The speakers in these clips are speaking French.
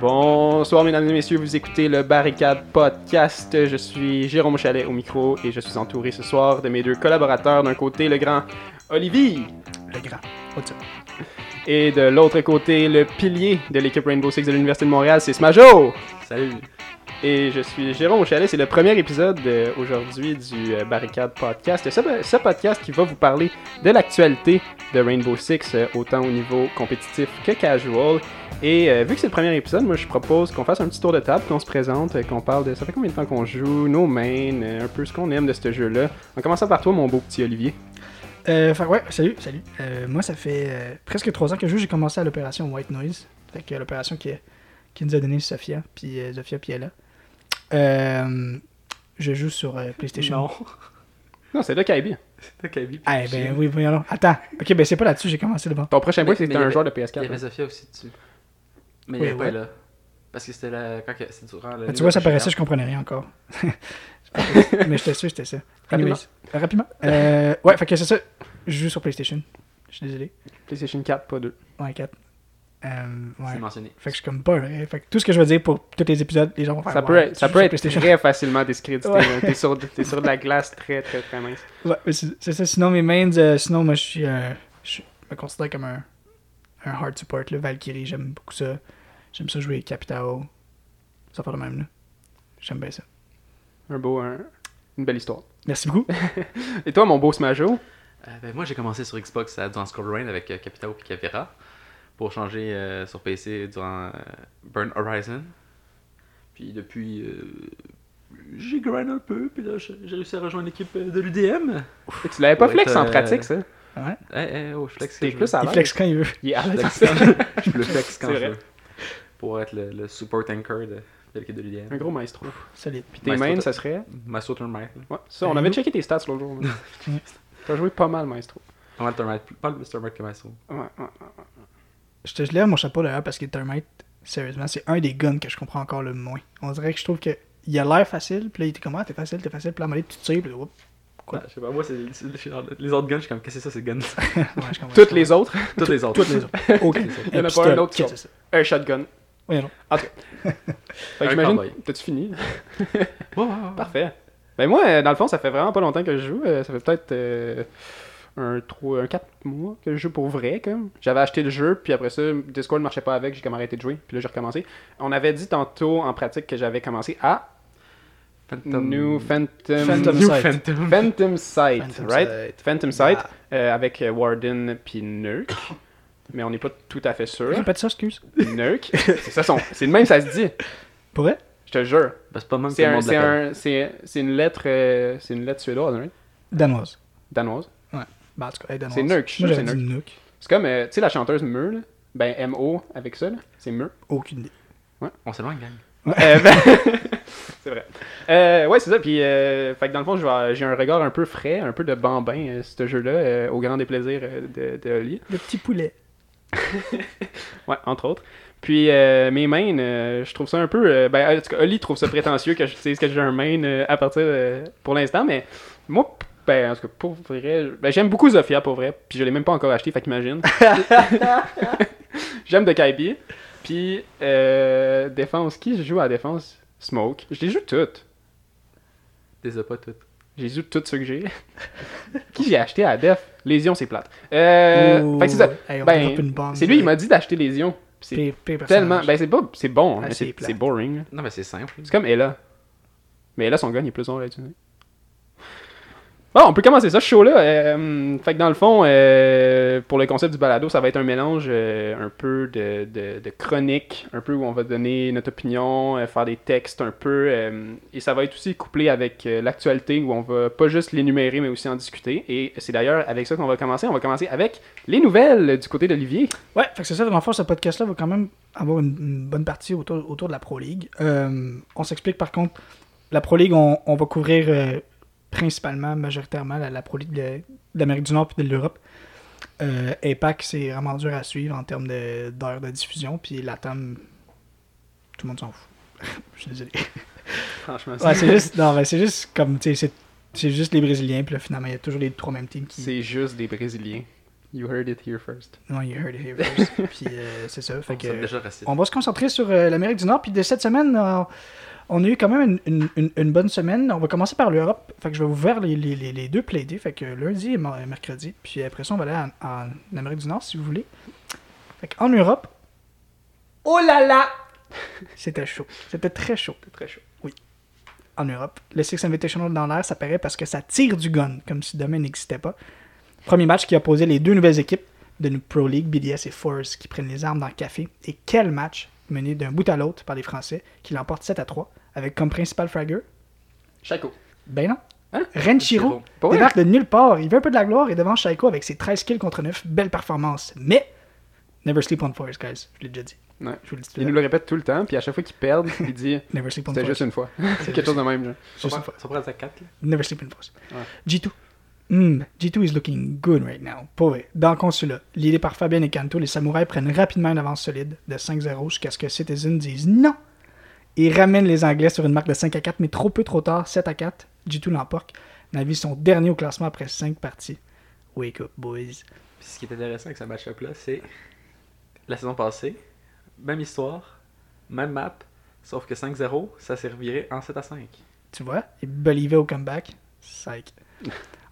Bonsoir mesdames et messieurs, vous écoutez le Barricade Podcast. Je suis Jérôme Chalet au micro et je suis entouré ce soir de mes deux collaborateurs. D'un côté, le grand Olivier. Le grand. What's up? Et de l'autre côté, le pilier de l'équipe Rainbow Six de l'Université de Montréal, c'est Smajo. Salut. Et je suis Jérôme Chalet, c'est le premier épisode euh, aujourd'hui du euh, Barricade Podcast. Ce, ce podcast qui va vous parler de l'actualité de Rainbow Six, euh, autant au niveau compétitif que casual. Et vu que c'est le premier épisode, moi je propose qu'on fasse un petit tour de table, qu'on se présente, qu'on parle de ça fait combien de temps qu'on joue, nos mains, un peu ce qu'on aime de ce jeu-là. En commençant par toi, mon beau petit Olivier. Fait, ouais, salut, salut. Moi, ça fait presque trois ans que je joue. J'ai commencé à l'opération White Noise. L'opération qui, qui nous a donné Sophia, puis Sophia, puis Ella. Euh, je joue sur euh, PlayStation. Non. Non, c'est de Kaibi. C'était. Ah, ben oui, voyons donc. Attends. Ok, ben c'est pas là-dessus, j'ai commencé d'abord. Ton prochain il y un avait- joueur de Il y PS4. avait hein. Sophia aussi dessus. Mais Oui, il n'y avait ouais. pas là. Parce que c'était la... quand c'est durant le. Ah, tu vois, ça paraissait, je comprenais rien encore. Mais j'étais sûr, c'était ça. Rapidement. Anyways, rapidement. Euh, ouais, fait que c'est ça. Je joue sur PlayStation. Je suis désolé. PlayStation 4, pas 2. Ouais, 4. Euh, ouais. C'est mentionné. Fait que je suis comme pas vrai. Fait que tout ce que je veux dire pour tous les épisodes, les gens vont faire. Ça peut être, ça peut être très facilement discrédité. Ouais. là. T'es sur, t'es sur de la glace très très très mince. Ouais, mais c'est ça. Sinon, mes mains, euh, sinon, moi, je suis. euh, je me considère comme un, un hard support, là. Valkyrie, j'aime beaucoup ça. J'aime ça jouer Capitao. Ça fait le même, là. J'aime bien ça. Un beau, un- une belle histoire. Merci beaucoup. Et toi, mon beau Smajo? Euh, ben, moi, j'ai commencé sur Xbox euh, durant Skull Rain avec euh, Capitao et Capera. Pour changer euh, sur PC durant euh, Burn Horizon. Puis depuis. euh, j'ai grind un peu. Puis là, j'ai réussi à rejoindre l'équipe de l'UDM. Tu l'avais pas Ouais, flex en pratique, ça? Ouais. Eh, eh, oh, je flex. T'es je- plus à Il flex quand il veut. Il est à je l'aise. flex quand- je le flex quand je vrai. veux. Pour être le, le support anchor de, de l'équipe de l'UDM. Un gros maestro. Solide. Puis tes mains, ça serait? Maestro Thermite. Ouais, ça, on avait nous- checké tes stats l'autre jour. Ouais. T'as joué pas mal, maestro. Pas mal Thermite. Pas le Thermite que Maestro. Ouais, ouais. Je te je lève mon chapeau d'ailleurs parce que Thermite, sérieusement, c'est un des guns que je comprends encore le moins. On dirait que je trouve que il a l'air facile, puis là, il était comme, ah, t'es facile, t'es facile, puis là, à un tu tires, puis là, oups. Quoi? Ouais, je sais pas, moi, c'est c'est- c'est- les autres guns, je suis comme, qu'est-ce que c'est ça, ces guns? Ouais. Toutes les autres, Toutes les autres. Toutes les autres. Ok. Il y en a pas un autre qui un shotgun. Oui, non. En tout cas. Fait que Un j'imagine, t'as-tu fini? Ouais, ouais, ouais. Parfait. Ben moi, euh, dans le fond, ça fait vraiment pas longtemps que je joue. Euh, Ça fait peut-être euh, un, 3, un 4 mois que je joue pour vrai. comme. J'avais acheté le jeu, puis après ça, Discord ne marchait pas avec, j'ai comme arrêté de jouer, puis là j'ai recommencé. On avait dit tantôt en pratique que j'avais commencé à Phantom... New Phantom... Phantom New Sight. Phantom. Phantom Sight, Phantom right? Sight. Phantom Sight, Ah. euh, avec euh, Warden puis Nurk. Mais on n'est pas tout à fait sûr. Répète ça, excuse. Nurk, c'est ça son... C'est le même, ça se dit. Pour vrai? Je te jure. Ben, c'est pas même que C'est un, c'est un, c'est c'est une lettre, euh, c'est une lettre suédoise, right? Danoise. Danoise. Bah, en tout cas, elle est danoise. C'est Nook. C'est comme, euh, tu sais, la chanteuse Meur, là? Ben, M-O avec ça, là. C'est Meur. Aucune idée. On s'éloigne, gang. Euh, ben, c'est vrai. Euh, ouais, c'est ça. Puis, euh, fait que dans le fond, j'ai un regard un peu frais, un peu de bambin, euh, ce jeu-là, euh, au grand déplaisir de, de Oli. Le petit poulet. Ouais, entre autres. Puis, euh, mes mains, euh, je trouve ça un peu. euh, ben, en tout cas, Oli trouve ça prétentieux que je dise que j'ai un main euh, à partir de- pour l'instant, mais moi, ben, en tout cas, pour vrai, ben, j'aime beaucoup Zofia pour vrai, puis je l'ai même pas encore acheté, fait qu'imagine. j'aime de Kaibi. Puis, euh, défense, qui je joue à la défense? Smoke. Je les joue toutes. T'es pas toutes. J'ai joue toutes ceux que j'ai. qui j'ai acheté à la def Lésion, c'est plate. Euh, Ouh. fait que c'est ça. Hey, Ben. C'est lui, il m'a dit d'acheter Lésion. C'est tellement. Ben, c'est pas. C'est bon, Ah, mais c'est boring. Non, mais c'est simple. C'est comme Ella. Mais Ella, son gun, il est plus long à utiliser. Bon, on peut commencer ça, ce show-là. Euh, fait que dans le fond, euh, pour le concept du balado, ça va être un mélange euh, un peu de, chronique, un peu où on va donner notre opinion, faire des textes un peu. et ça va être aussi couplé avec l'actualité où on va pas juste l'énumérer, mais aussi en discuter. Et c'est d'ailleurs avec ça qu'on va commencer. On va commencer avec les nouvelles du côté d'Olivier. Ouais, fait que c'est ça, dans le fond, ce podcast-là va quand même avoir une, bonne partie autour, de la Pro League. On s'explique par contre, la Pro League, on, va couvrir principalement, majoritairement, la, la Pro League de, de l'Amérique du Nord et de l'Europe. Euh, Apac, c'est vraiment dur à suivre en termes de- d'heures de, diffusion, puis Latam, tout le monde s'en fout. Je suis désolé. Franchement, Ouais, c'est juste, non, mais c'est juste comme, tu sais, c'est- c'est juste les Brésiliens, puis là, finalement, il y a toujours les trois mêmes teams qui. c'est juste des Brésiliens. You heard it here first. Non, you heard it here first. puis euh, c'est ça. Fait On que, on va se concentrer sur euh, l'Amérique du Nord. Puis de cette semaine, euh, on a eu quand même une, une- une- une bonne semaine. On va commencer par l'Europe. Fait que je vais vous faire les, les, les, deux playdays. Fait que lundi et mercredi. Puis après ça, on va aller en, en Amérique du Nord si vous voulez. Fait qu'en Europe, Oh là là! c'était chaud. C'était très chaud. C'est très chaud. en Europe. Le Six Invitational dans l'air, ça paraît parce que ça tire du gun, comme si demain n'existait pas. Premier match qui a posé les deux nouvelles équipes de Pro League, BDS et Force, qui prennent les armes dans le café. Et quel match mené d'un bout à l'autre par les Français, qui l'emportent 7 à 3, avec comme principal fragger, Chaco. ben non, Hein? Renchiro débarque de nulle part. Il veut un peu de la gloire et devant Shaiko avec ses 13 kills contre 9. Belle performance. Mais, never sleep on Force, guys. Je l'ai déjà dit. Ouais. Je vous le dis. Il nous le répète tout le temps, puis à chaque fois qu'ils perdent, il dit Never sleep on c'était juste une fois. Quelque chose de même. Genre. Juste une fois. Sont prêts à 4 là. Never sleep in force. Ouais. G2. Hmm, G2 is looking good right now. Pour vrai. Dans le consulat, l'idée par Fabien et Kanto, les samouraïs prennent rapidement une avance solide de 5-0 jusqu'à ce que Citizen dise non et ramènent les Anglais sur une marque de 5 à 4, mais trop peu trop tard, 7 à 4. G2 l'emporte. Navi sont derniers au classement après 5 parties. Wake up, boys. Puis ce qui est intéressant avec ce match-up là, c'est la saison passée, même histoire, même map, sauf que 5-0, ça s'est reviré en 7 à 5. Tu vois? Et Bolivet au comeback. Psych.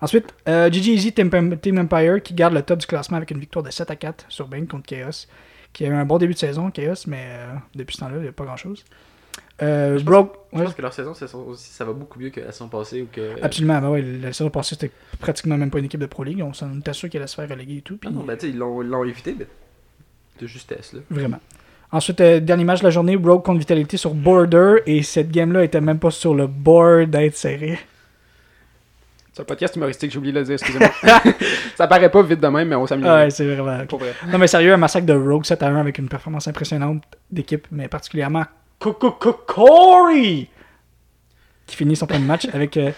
Ensuite, euh, GG Easy Team, Team Empire qui garde le top du classement avec une victoire de 7 à 4 sur Bane contre Chaos. Qui a eu un bon début de saison, Chaos, mais euh, depuis ce temps-là, il n'y a pas grand-chose. Euh, Je Broke. Je ouais, pense que leur saison, aussi, ça va beaucoup mieux que la saison passée ou que. absolument, ouais, la saison passée, c'était pratiquement même pas une équipe de Pro League. On s'en était sûr qu'elle allait se faire reléguer et tout. Puis, Ah non, tu sais, ils l'ont ils l'ont évité, mais de justesse là. Vraiment. Ensuite, euh, dernier match de la journée, Rogue contre Vitality sur Border. Et cette game-là était même pas sur le board d'être serré. C'est un podcast humoristique, j'ai oublié de le dire, excusez-moi. ça paraît pas vite de même, mais on s'amuse. Ouais, c'est vraiment. Vrai. Non, mais sérieux, un massacre de Rogue 7 à 1 avec une performance impressionnante d'équipe, mais particulièrement Co- Co- Co- Corey qui finit son premier match avec euh,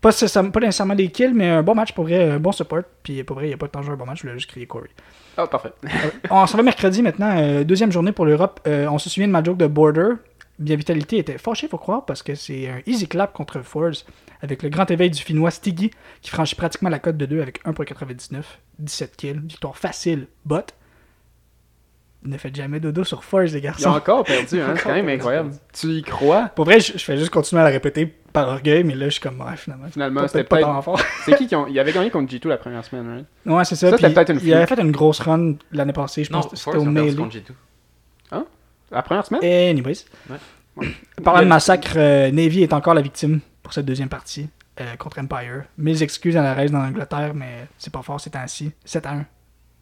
pas, nécessairement- pas nécessairement des kills, mais un bon match pour vrai, un bon support. Puis pour vrai, il n'y a pas de temps de jouer un bon match, je voulais juste crier Corey. Ah, parfait. on s'en va mercredi maintenant, euh, deuxième journée pour l'Europe. Euh, on se souvient de ma joke de Border. Bien Vitality était fâché, faut croire, parce que c'est un easy clap contre Force avec le grand éveil du Finnois Stiggy qui franchit pratiquement la cote de 2 avec 1.99, 17 kills, victoire facile, but. Ne faites jamais dodo sur Force, les Ils ont garçons. encore perdu, hein. C'est quand même incroyable. Tu y crois? Pour vrai, je, je fais juste continuer à la répéter par orgueil, mais là, je suis comme, ouais, finalement. Finalement, c'était pas tant fort. C'est qui qui ont. Il avait gagné contre G2 la première semaine, right? Ouais, c'est ça. Ça, c'était puis peut-être une il avait fait une grosse run l'année passée, je Non, pense c'était au Melee. contre G2. La première semaine? Anyways. Ouais. Parlant de Le- massacre, euh, Navy est encore la victime pour cette deuxième partie euh, contre Empire. Mes excuses à la reste dans l'Angleterre, mais c'est pas fort ces temps-ci. 7 à 1.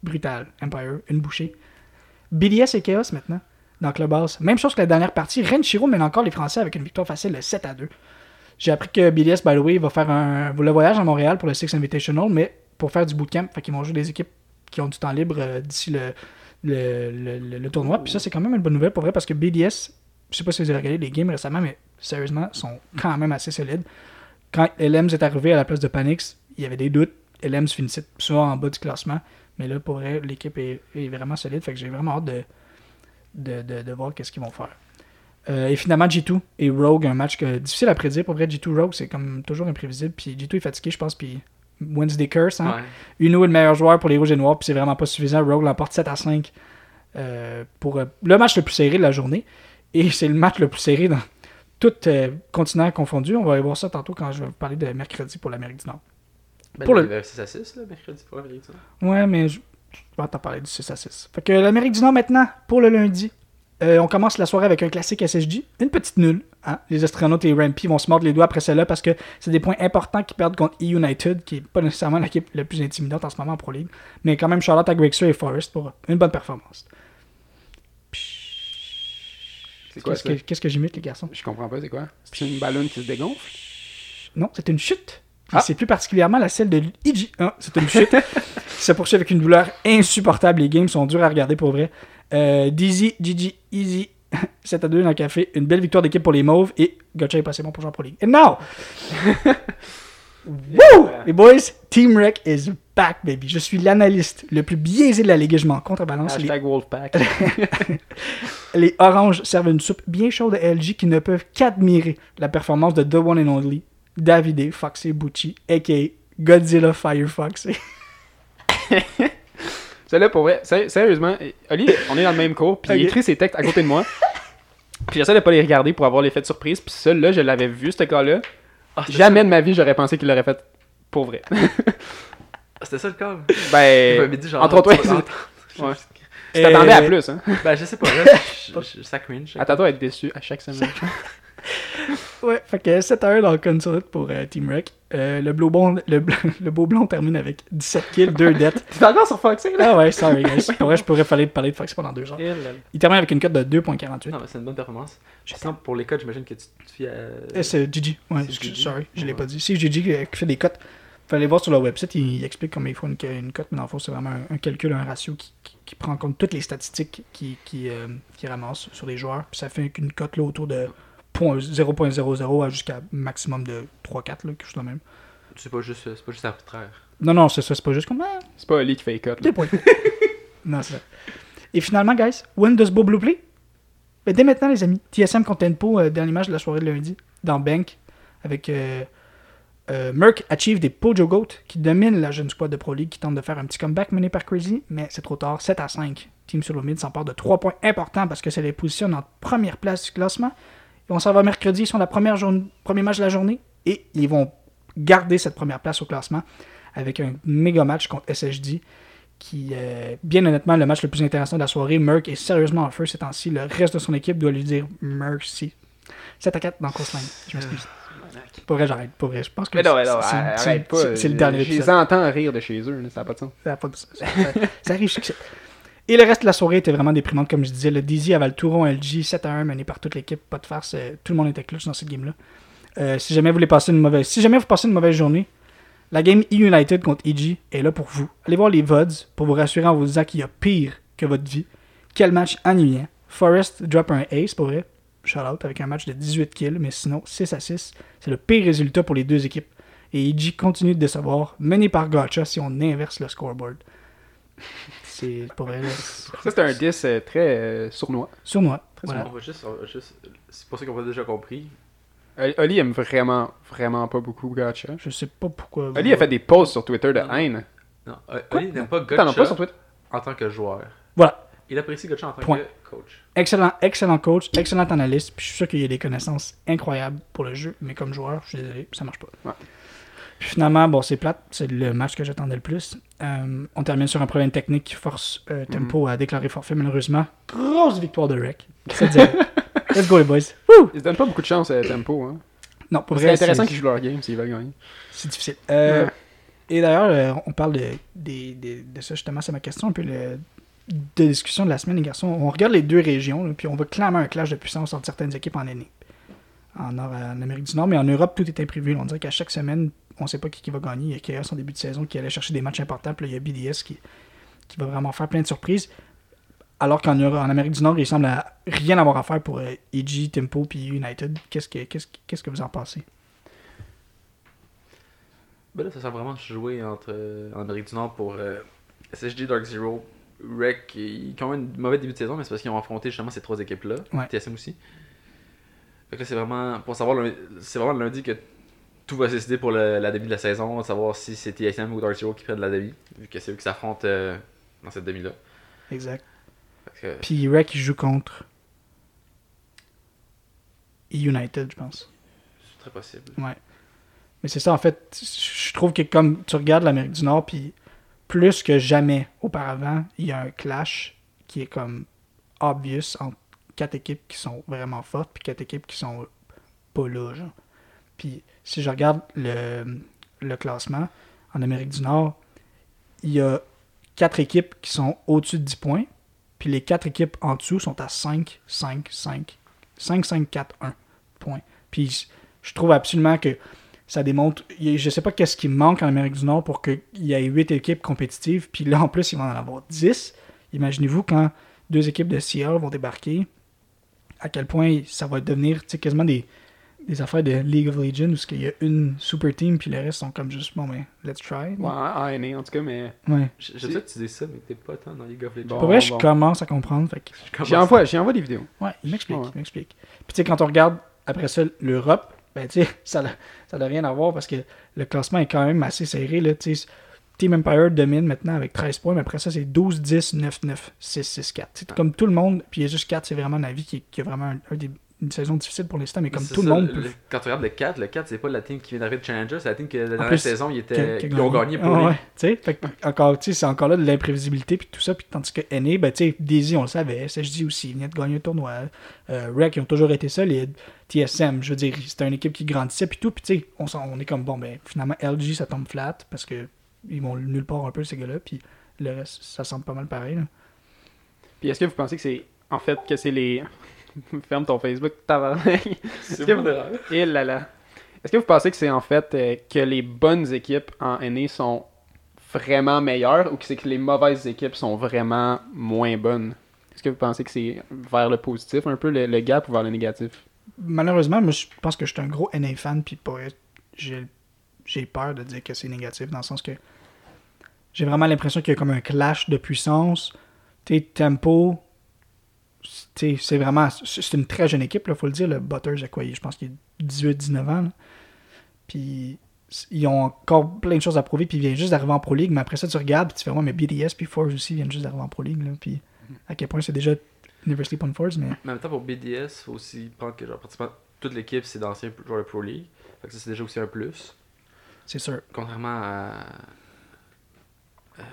Brutal. Empire, une bouchée. BDS et Chaos maintenant, dans Clubhouse. Même chose que la dernière partie. Renchiro mène encore les Français avec une victoire facile de 7 à 2. J'ai appris que BDS, by the way, va faire un, le voyage à Montréal pour le Six Invitational, mais pour faire du bootcamp. Fait qu'ils vont jouer des équipes qui ont du temps libre euh, d'ici le, le- le- le tournoi. Puis ça, c'est quand même une bonne nouvelle pour vrai parce que BDS, je sais pas si vous avez regardé les games récemment, mais sérieusement, sont quand même assez solides. Quand LMS est arrivé à la place de Panix, il y avait des doutes. LMS finissait souvent en bas du classement. Mais là, pour vrai, l'équipe est, est vraiment solide. Fait que j'ai vraiment hâte de, de, de, de voir qu'est-ce qu'ils vont faire. Euh, et finalement, G2 et Rogue, un match que, difficile à prédire. Pour vrai, G2 Rogue, c'est comme toujours imprévisible. Puis G2 est fatigué, je pense. Puis Wednesday Curse, hein. Ouais. Uno est le meilleur joueur pour les Rouges et Noirs, puis c'est vraiment pas suffisant. Rogue l'emporte 7 à 5 euh, pour euh, le match le plus serré de la journée. Et c'est le match le plus serré dans tout euh, continent confondu. On va aller voir ça tantôt quand je vais vous parler de mercredi pour l'Amérique du Nord. Ben, Pour le- avait 6 à 6 là, mercredi pour l'Amérique du Nord. Ouais, mais je, je vais t'en parler du 6 à 6. Fait que l'Amérique du Nord maintenant, pour le lundi. Euh, on commence la soirée avec un classique SSG. Une petite nulle. hein. Les astronautes et Rampy vont se mordre les doigts après cela parce que c'est des points importants qu'ils perdent contre E-United, qui est pas nécessairement l'équipe la plus intimidante en ce moment en Pro League. Mais quand même, Charlotte à Grexer et Forest pour une bonne performance. C'est quoi Qu'est-ce ça que, qu'est-ce que j'imite, les garçons? Je comprends pas, c'est quoi? C'est une ballonne qui se dégonfle? Non, c'est une chute. Et Ah. c'est plus particulièrement la celle de Iji. Ah, c'est une chute. se poursuit avec une douleur insupportable. Les games sont durs à regarder pour vrai. Euh, Dizzy, Gigi, Easy. 7 à 2 dans le café. Une belle victoire d'équipe pour les Mauves. Et Gotcha est passé bon pour jouer en Pro League. And now! Woo! Les boys, Team Rec is back, baby. Je suis l'analyste le plus biaisé de la ligue et je m'en contrebalance. Les, Hashtag Wolfpack. les Oranges servent une soupe bien chaude de LG qui ne peuvent qu'admirer la performance de The One and Only, Davide Foxy Bucci, a.k.a. Godzilla Firefox. Celle-là, pour vrai, sé- sérieusement, Oli, on est dans le même cours, puis il Ok. écrit ses textes à côté de moi. Puis j'essaie de pas les regarder pour avoir l'effet de surprise, puis celui-là, je l'avais vu, ce gars-là. Ah, Jamais de ma vie, j'aurais pensé qu'il l'aurait fait pour vrai. ça- C'était ça le cas. Il Ben, m'avait dit genre. entre toi, tu l'entendre. Ouais. je t'attendais à plus, hein? Ben, je sais pas. Là, je- je- ça cringe. Attends-toi à être déçu à chaque semaine. Ouais, fait que 7 à 1 dans le console pour euh, Team Wreck. Euh, le, bleu blond, le, beau blond termine avec 17 kills, 2 deaths. T'es encore sur Foxy, là? Ah ouais, sorry guys. Pour vrai, je pourrais fallait parler de Fox pendant 2 heures. Il termine avec une cote de 2.48. Non, mais c'est une bonne performance. Sinon, pour les codes, j'imagine que tu te fies à. Eh, c'est Gigi. Ouais, C'est excuse- Gigi? sorry, je l'ai Ouais. pas dit. C'est Gigi euh, qui fait des cotes. Fallait voir sur leur website, il, il explique comment il faut une, une cote, mais dans le fond, c'est vraiment un, un calcul, un ratio qui, qui- qui prend en compte toutes les statistiques qui, qui, euh, qui ramasse sur les joueurs. Puis ça fait une cote là, autour de 0.00 à jusqu'à maximum de 3-4, là, quelque chose de même. C'est pas juste, c'est pas juste arbitraire. Non, non, c'est ça, c'est pas juste comme. Ah, C'est pas Oli qui fait les cotes, là. deux points. non, c'est ça. Et finalement, guys, win de ce beau blue play. Ben, dès maintenant, les amis, TSM contre Tempo, euh, dernière match de la soirée de lundi, dans Bank, avec euh, euh, Merck achieve des Pojo Goat qui dominent la jeune squad de Pro League qui tente de faire un petit comeback mené par Crazy, mais c'est trop tard, 7 à 5. Team Solomid s'empare de 3 points importants parce que ça les positionne en première place du classement. Et on s'en va mercredi, ils sont la première journée, premier match de la journée et ils vont garder cette première place au classement avec un méga match contre SSD qui, euh, bien honnêtement, le match le plus intéressant de la soirée. Merck est sérieusement en feu ces temps-ci. Le reste de son équipe doit lui dire merci. 7 à 4 dans Coastline. Je m'excuse. Pour vrai, j'arrête. Pour vrai, je pense que c'est- pas. le dernier Je les entends rire de chez eux, ça n'a pas de sens. Ça, pas ça- ça- ça arrive. Et le reste de la soirée était vraiment déprimante, comme je disais. Le Dizzy avait le touron LG 7 à 1 mené par toute l'équipe. Pas de farce. euh, Tout le monde était clutch dans cette game-là. Euh, si jamais vous voulez passer une mauvaise, passez une mauvaise journée, la game E-United contre EG est là pour vous. Allez voir les VODs pour vous rassurer en vous disant qu'il y a pire que votre vie. Quel match ennuyant. Forest drop un ace, pour vrai. Shout out avec un match de 18 kills, mais sinon 6 à 6. C'est le pire résultat pour les deux équipes. Et EG continue de décevoir, mené par Gacha si on inverse le scoreboard. C'est pas vrai. là. Ça, c'est un 10 euh, très euh, sournois. Sournois. Très Voilà. On va juste, on va juste- c'est pour ça qu'on a déjà compris. Oli- Oli aime vraiment, vraiment pas beaucoup Gotcha. Je sais pas pourquoi. Oli a fait des posts sur Twitter de Non. haine. Non, euh, Oli n'aime pas T'en as pas Gotcha sur Twitter? en tant que joueur. Voilà. Il apprécie Gotcha en tant Point. que coach. Excellent, excellent coach, excellent analyste. Puis je suis sûr qu'il y a des connaissances incroyables pour le jeu, mais comme joueur, je suis désolé, ça marche pas. Ouais. Puis finalement, bon, c'est plate, c'est le match que j'attendais le plus. Euh, on termine sur un problème technique qui force euh, Tempo à déclarer forfait, malheureusement. Grosse victoire de Rec. 7-0. Let's go, les boys. Woo! Ils se donnent pas beaucoup de chance à Tempo. Hein. Non, pour C'est vrai, intéressant c'est- qu'ils jouent leur game s'ils veulent gagner. C'est difficile. Euh, Ouais. Et d'ailleurs, euh, on parle de, de ça, justement, c'est ma question, un peu le, de discussion de la semaine, les garçons. On regarde les deux régions, là, puis on voit clairement un clash de puissance entre certaines équipes en Nord- en Amérique du Nord, mais en Europe, tout est imprévu. On dirait qu'à chaque semaine, on sait pas qui, qui va gagner. Il y a Chaos en début de saison qui allait chercher des matchs importants, puis là, il y a BDS qui, qui va vraiment faire plein de surprises. Alors qu'en en Amérique du Nord, il semble à rien avoir à faire pour euh, EG, Tempo puis United. Qu'est-ce que, qu'est-ce, que- qu'est-ce que vous en pensez? Ben là, ça sert vraiment jouer entre, euh, en Amérique du Nord pour euh, SSG Dark Zero. Rec, ils ont eu un mauvais début de saison, mais c'est parce qu'ils ont affronté justement ces trois équipes-là. Ouais. TSM aussi. Fait que là, c'est vraiment. Pour savoir, c'est vraiment le lundi que tout va se décider pour le- la demi de la saison, savoir si c'est TSM ou Dark Zero qui prennent la demi, vu que c'est eux qui s'affrontent euh, dans cette demi-là. Exact. Que, Puis Rec, il joue contre United, je pense. c'est très possible. Ouais. Mais c'est ça, en fait, je trouve que comme tu regardes l'Amérique du Nord, puis plus que jamais auparavant, il y a un clash qui est comme obvious entre quatre équipes qui sont vraiment fortes, puis quatre équipes qui sont pas là, genre. Puis si je regarde le, classement en Amérique du Nord, il y a quatre équipes qui sont au-dessus de 10 points, puis les quatre équipes en dessous sont à 5, 5, 5, 5, 5, 4, 1 points. Puis je trouve absolument que ça démontre. Je sais pas qu'est-ce qui manque en Amérique du Nord pour qu'il y ait 8 équipes compétitives, puis là en plus, ils vont en avoir 10. Imaginez-vous quand deux équipes de CL vont débarquer, à quel point ça va devenir quasiment des, des affaires de League of Legends où il y a une super team, puis le reste sont comme juste, bon, ben, let's try. Ouais, en aîné, en tout cas, mais. Ouais. Je je sais que tu dis ça, mais t'es pas tant dans League of Legends. Bon. Pour vrai, je commence à comprendre. Fait que- J'y envoie, j'y envoie des vidéos. Ouais, il m'explique, Ouais. il m'explique. Puis tu sais, quand on regarde après ça l'Europe, ben tu sais, ça n'a ça n'a rien à voir parce que le classement est quand même assez serré. Là, tu sais. Team Empire domine maintenant avec 13 points, mais après ça, c'est 12, 10, 9, 9, 6, 6, 4. C'est comme tout le monde, puis il y a juste 4, c'est vraiment Navi qui, qui a vraiment un, un des, une saison difficile pour l'instant, mais comme tout le monde peut. Quand tu regardes le 4, le 4, c'est pas la team qui vient d'arriver de Challenger, c'est la team que la dernière plus, saison, ils, étaient, qui ont gagné pour Ah ouais, tu sais, fait que encore, tu sais, c'est encore là de l'imprévisibilité puis tout ça, puis tandis que NA, ben tu sais, Daisy, on le savait, SSJ aussi, ils venaient de gagner un tournoi, euh, Rec, ils ont toujours été solides, TSM, je veux dire, c'était une équipe qui grandissait puis tout, puis tu sais, on, on est comme, bon, ben finalement, LG, ça tombe flat, parce que ils vont nulle part un peu, ces gars-là, puis le reste, ça semble pas mal pareil, là. Puis est-ce que vous pensez que c'est en fait que c'est les ferme ton Facebook tabarnak. C'est que- modérable. Et là là. Est-ce que vous pensez que c'est en fait euh, que les bonnes équipes en NA sont vraiment meilleures ou que c'est que les mauvaises équipes sont vraiment moins bonnes? Est-ce que vous pensez que c'est vers le positif un peu le, le gap ou vers le négatif? Malheureusement, moi, je pense que je suis un gros NA fan, puis pour être- j'ai j'ai peur de dire que c'est négatif, dans le sens que j'ai vraiment l'impression qu'il y a comme un clash de puissance. Tu sais, Tempo, c'est vraiment... C'est une très jeune équipe, il faut le dire. Le Butters, a quoi, je pense qu'il a 18-19 ans. là. Puis ils ont encore plein de choses à prouver, puis ils viennent juste d'arriver en Pro League, mais après ça, tu regardes, puis tu fais, ouais, mais BDS puis Force aussi viennent juste d'arriver en Pro League, là, puis à quel point c'est déjà Never Sleep on Force, mais... Mais en même temps, pour BDS, faut aussi prendre que genre, pratiquement toute l'équipe, c'est d'anciens joueurs de Pro League. Fait que ça, c'est déjà aussi un plus. C'est sûr. Contrairement à. Euh,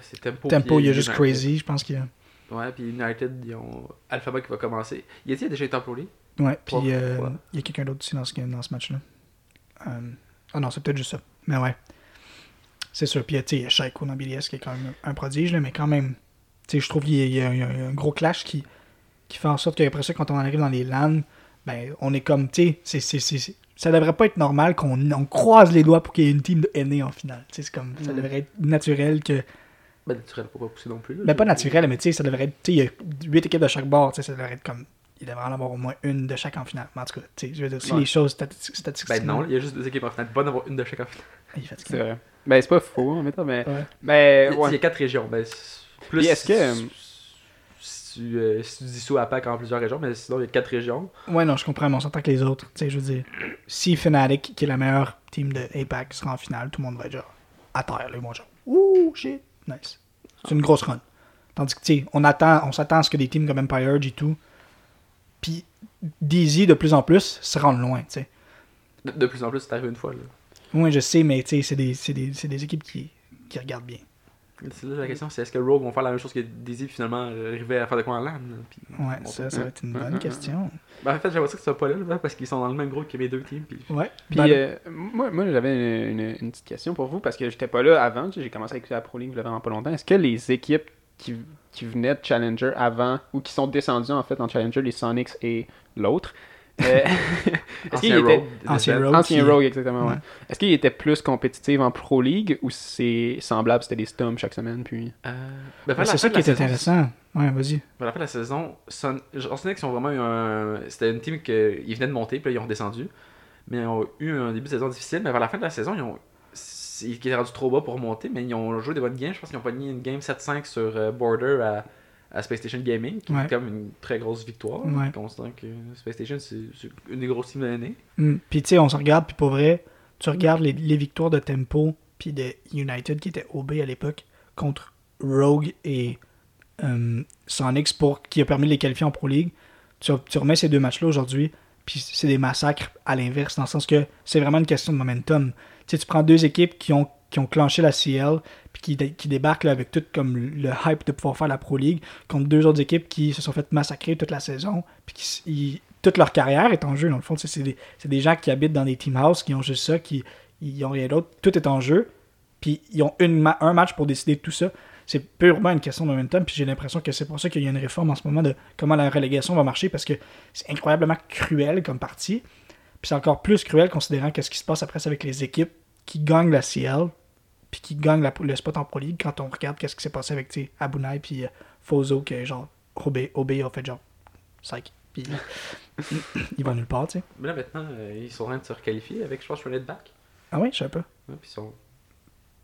c'est Tempo. Tempo, il y a juste. Crazy, je pense qu'il y a... Ouais, puis United, ils ont Alphabet qui va commencer. Il était déjà été League. Ouais, puis euh, il y a quelqu'un d'autre aussi dans ce, dans ce match-là. Euh, Ah non, c'est peut-être juste ça. Mais ouais. C'est sûr. Puis tu sais, il y a Shaiko dans BDS qui est quand même un prodige, là, mais quand même, tu sais, je trouve qu'il y, a- y a a un gros clash qui, qui fait en sorte qu'après ça, quand on arrive dans les LAN, ben, on est comme, tu sais, c'est- ça devrait pas être normal qu'on on croise les doigts pour qu'il y ait une team de NA en finale. Tu sais, c'est comme, ça Mm. devrait être naturel que. Ben, naturel, faut pas pousser non plus. là. Ben, pas naturel, mais tu sais, ça devrait être. Tu sais, il y a 8 équipes de chaque bord, tu sais, ça devrait être comme. Il devrait en avoir au moins une de chaque en finale. Mais en tout cas, tu sais, je veux dire, si Ouais. les choses stati- statistiquement. Ben non, il y a juste deux équipes en finale. Pas d'avoir une de chaque en finale. Il est fatigué. C'est vrai. Ben c'est pas faux en même temps, mais. Ouais. Ben Il y a- il y ouais. a quatre régions. Ben, plus est-ce que, euh, Si tu, euh, si tu dissous APAC en plusieurs régions, mais sinon, il y a quatre régions. Ouais, non, je comprends, mais on s'entend que les autres, tu sais, je veux dire, si Fnatic, qui est la meilleure team de APAC, sera en finale, tout le monde va être genre à terre, là, ils vont genre, ouh, shit, nice. C'est une grosse run. Tandis que, tu sais, on, attend, on s'attend à ce que des teams comme Empire et tout, puis Daisy, de plus en plus, se rendent loin, tu sais. De, de plus en plus, c'est arrivé une fois. Là. Oui, je sais, mais tu sais, c'est des, c'est des, c'est des équipes qui, qui regardent bien. C'est là la question, c'est est-ce que Rogue vont faire la même chose que Daisy puis finalement euh, arriver à faire de quoi en LAN? là, puis- Ouais, ça, ça va être une bonne question. Ben, en fait, j'aimerais ça que ce soit pas là, là, parce qu'ils sont dans le même groupe que mes deux teams. Puis... Ouais, Puis ben, euh, moi, moi j'avais une, une- une petite question pour vous parce que j'étais pas là avant. J'ai commencé à écouter la Pro League il y a vraiment pas longtemps. Est-ce que les équipes qui, qui venaient de Challenger avant ou qui sont descendues en fait en Challenger, les Sonics et l'autre, est-ce qu'ils Ancien étaient Rogue. Ancien Rogue. ancien Rogue exactement ouais. Ouais. Est-ce qu'ils étaient plus compétitifs en Pro League ou c'est semblable, c'était des stumps chaque semaine puis Euh, ben, ben, c'est ça qui est saison, intéressant. Ouais, vas-y. Vers la fin de la saison, Son... on se qu'ils ont vraiment eu un. C'était une team qui venaient de monter, puis là, ils ont descendu. Mais ils ont eu un début de saison difficile, mais vers la fin de la saison, ils ont. c'est- Qui étaient rendus trop bas pour monter, mais ils ont joué des bonnes games. Je pense qu'ils ont pogné une game 7-5 sur euh, Border à, à Space Station Gaming, qui Ouais. est comme une très grosse victoire. Ouais. Considérant que Space Station, c'est c'est une des grosses teams de l'année. Mm. Puis tu sais, on se regarde, puis pour vrai, tu regardes les, les victoires de Tempo, puis de United qui était OB à l'époque, contre Rogue et euh, Sonics, pour, qui a permis de les qualifier en Pro League. Tu, tu remets ces deux matchs-là aujourd'hui, puis c'est des massacres à l'inverse, dans le sens que c'est vraiment une question de momentum. Tu sais, tu prends deux équipes qui ont, qui ont clenché la CL, puis qui, qui débarquent là, avec tout comme le hype de pouvoir faire la Pro League, contre deux autres équipes qui se sont fait massacrer toute la saison, puis qui ils- toute leur carrière est en jeu. Dans le fond, c'est des, des gens qui habitent dans des team house, qui ont juste ça, qui ils ont rien d'autre. Tout est en jeu, puis ils ont une un match pour décider de tout ça. C'est purement une question de momentum, puis j'ai l'impression que c'est pour ça qu'il y a une réforme en ce moment de comment la relégation va marcher, parce que c'est incroyablement cruel comme partie. Puis c'est encore plus cruel considérant qu'est-ce qui se passe après avec les équipes qui gagnent la CL, puis qui gagnent la- le spot en Pro League quand on regarde qu'est-ce qui s'est passé avec Abunai puis euh, Fozo, que genre OB, OB a fait genre psych. Puis il va nulle part, tu sais. Mais là, maintenant, euh, ils sont en train de se requalifier avec, je pense, Back. Ah oui, je sais pas. Ouais, puis ils sont...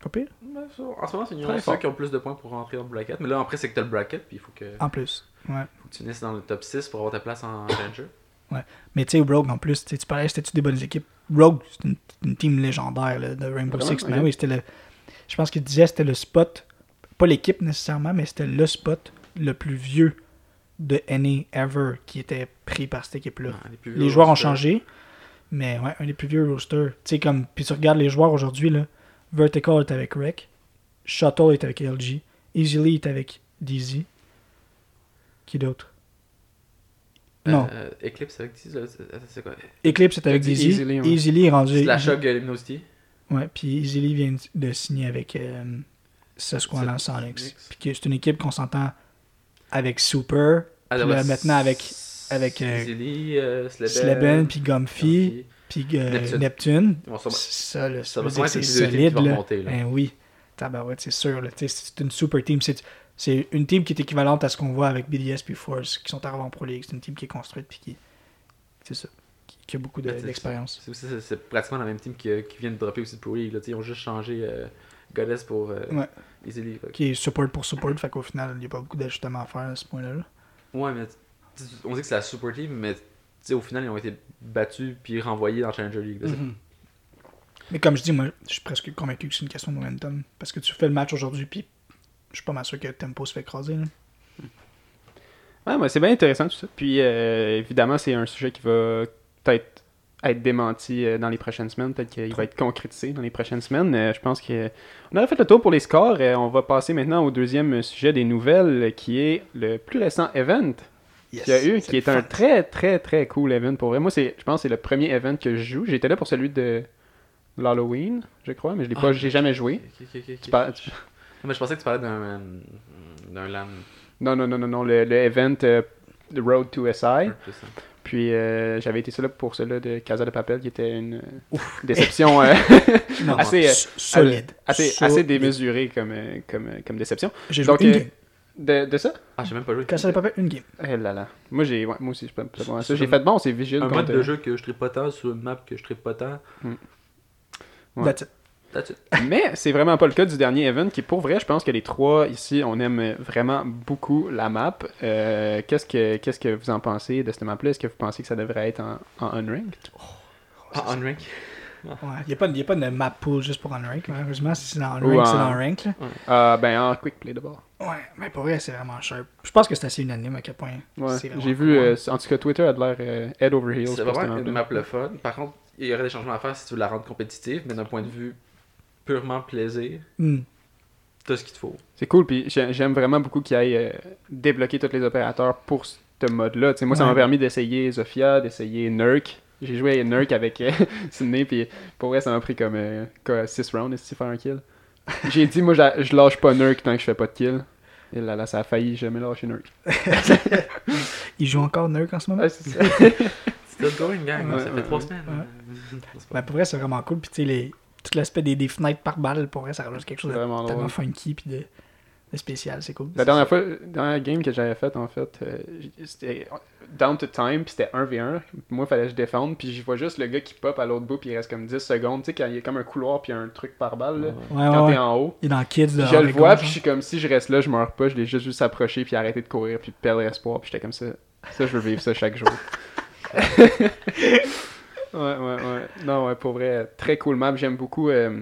Pas pire. Ouais, en ce moment, c'est ceux qui ont plus de points pour rentrer dans le bracket. Mais là, après, c'est que t'as le bracket, puis il faut que, En plus. Ouais. faut que tu finisses dans le top 6 pour avoir ta place en Challenger. Mais tu sais, Rogue en plus, tu parlais, c'était-tu des bonnes équipes? Rogue, c'est une, une team légendaire là, de Rainbow? Six. Mais oui, c'était le. Je pense qu'il disait que c'était le spot, pas l'équipe nécessairement, mais c'était le spot le plus vieux de any ever qui était pris par cette équipe-là. Ouais, les joueurs ont changé, mais ouais, un des plus vieux rosters. Tu sais, comme, puis tu regardes les joueurs aujourd'hui, là, Vertical est avec Rec, Shuttle est avec LG, Easily est avec DZ. Qui d'autre? Non, Euh, Eclipse avec 10, là, c'est quoi? Eclipse est avec DZ. Easily, ouais. Easily est rendu. Slash Hog Luminosity. Ouais, puis Easily vient de signer avec euh, Susquehanna Sonics. Puis que c'est une équipe qu'on s'entend avec Super, Ah, là, ouais, maintenant, avec- avec, euh, euh, Sleben, puis Gumphy, Gumphy. puis euh, Neptune. Neptune. Vont sûrement- Ça, là, Ça ça va c'est solide, là. remonter, là. Ben oui. Tabarouette, c'est sûr. C'est une super team. C'est c'est une team qui est équivalente à ce qu'on voit avec BDS puis Force, qui sont arrivés en Pro League. C'est une team qui est construite puis qui. C'est ça. Qui, a beaucoup de- c'est- d'expérience. C'est aussi- c'est- c'est pratiquement la même team qui, qui vient de dropper aussi de Pro League. Là. Ils ont juste changé euh, Goddess pour euh, Ouais. Easily. fait que- Qui est support pour support. Fait qu'au final, il n'y a pas beaucoup d'ajustements à faire à ce point-là. là. Ouais, mais on dit que c'est la super team, mais tu sais, au final, ils ont été battus puis renvoyés dans Challenger League. là. Mhm. Mais comme je dis, moi, je suis presque convaincu que c'est une question de momentum. Parce que tu fais le match aujourd'hui, puis je suis pas mal sûr que le tempo se fait écraser. là. Ouais, mais c'est bien intéressant tout ça. Puis euh, évidemment, c'est un sujet qui va peut-être être démenti euh, dans les prochaines semaines. Peut-être qu'il va être concrétisé dans les prochaines semaines. Euh, je pense que on aurait fait le tour pour les scores. Euh, on va passer maintenant au deuxième sujet des nouvelles, qui est le plus récent event qu'il y a eu, qui est un très très très cool event pour vrai. Moi, c'est, je pense que c'est le premier event que je joue. J'étais là pour celui de l'Halloween, je crois, mais je l'ai pas, Ah, j'ai jamais joué. Ok, ok, ok, ok. Tu par- tu- Non, mais je pensais que tu parlais d'un d'un LAN. Non, non, non, non, non, le, le event euh, The Road to SI. Puis euh, j'avais été là pour celui de Casa de Papel, qui était une déception euh, Non, assez, solide. assez, assez démesurée comme, euh, comme, euh, comme déception. J'ai joué Donc, une euh, game. De, de ça? Ah, j'ai même pas joué. N'a pas fait une game. Eh là là. Moi, j'ai, ouais, moi aussi, je peux bon. Ça, j'ai fait bon, c'est Vigil Un contre. mode de jeu que je tripe pas tant sur une map que je tripe pas tant. Ouais. That's it. Mais c'est vraiment pas le cas du dernier event qui, pour vrai, je pense que les trois ici, on aime vraiment beaucoup la map. Euh, qu'est-ce, que, qu'est-ce que vous en pensez de cette map-là? Est-ce que vous pensez que ça devrait être en, en unranked? Ah, Unrank. Ouais. Il n'y a, pas- y a pas de map pool juste pour Unrank. Malheureusement, si c'est dans Ou Unrank, c'est en- dans Rank. là. Ah, Ben, en quick play d'abord. Ouais, mais pour vrai, c'est vraiment cher. Je pense que c'est assez unanime à quel point. Ouais. c'est vraiment J'ai vu, cool. euh, en tout cas, Twitter a de l'air euh, head over heels. C'est vraiment une map le fun. Par contre, il y aurait des changements à faire si tu veux la rendre compétitive, mais d'un point de vue purement plaisir, Hmm. t'as ce qu'il te faut. C'est cool, puis j'ai- j'aime vraiment beaucoup qu'il aille euh, débloquer tous les opérateurs pour ce mode-là. Moi, ça m'a permis d'essayer Zofia, d'essayer Nurk. J'ai joué à Nurk avec euh, Sydney, puis pour vrai, ça m'a pris comme 6 rounds, essayer de faire un kill? J'ai dit, moi, je lâche pas Nurk tant que je fais pas de kill. Et là, là, ça a failli jamais lâcher Nurk. Il joue encore Nurk en ce moment? C'est ça. Going, gang. Ouais, ça fait trois ouais. semaines. Ouais. Euh, c'est pas- Ben, pour vrai, c'est vraiment cool. Puis, tu sais, les... tout l'aspect des, des fenêtres par balle, pour vrai, ça rajoute quelque chose de Vraiment tellement drôle. funky puis de, de spécial. C'est cool. La dernière fois, la dernière game que j'avais faite, en fait, euh, c'était down to time, puis c'était 1v1. Moi, fallait que je défende, puis je vois juste le gars qui pop à l'autre bout, puis il reste comme 10 secondes. Tu sais, quand il y a comme un couloir, puis un truc par balle, là, Ouais, quand ouais, t'es ouais. en haut. Il est dans Kids. Je le vois, puis je suis comme si je reste là, je meurs pas, je l'ai juste vu s'approcher, puis arrêter de courir, puis perdre espoir, puis j'étais comme ça. Ça, je veux vivre ça chaque jour. ouais, ouais, ouais. Non, ouais, pour vrai, très cool map. J'aime beaucoup euh,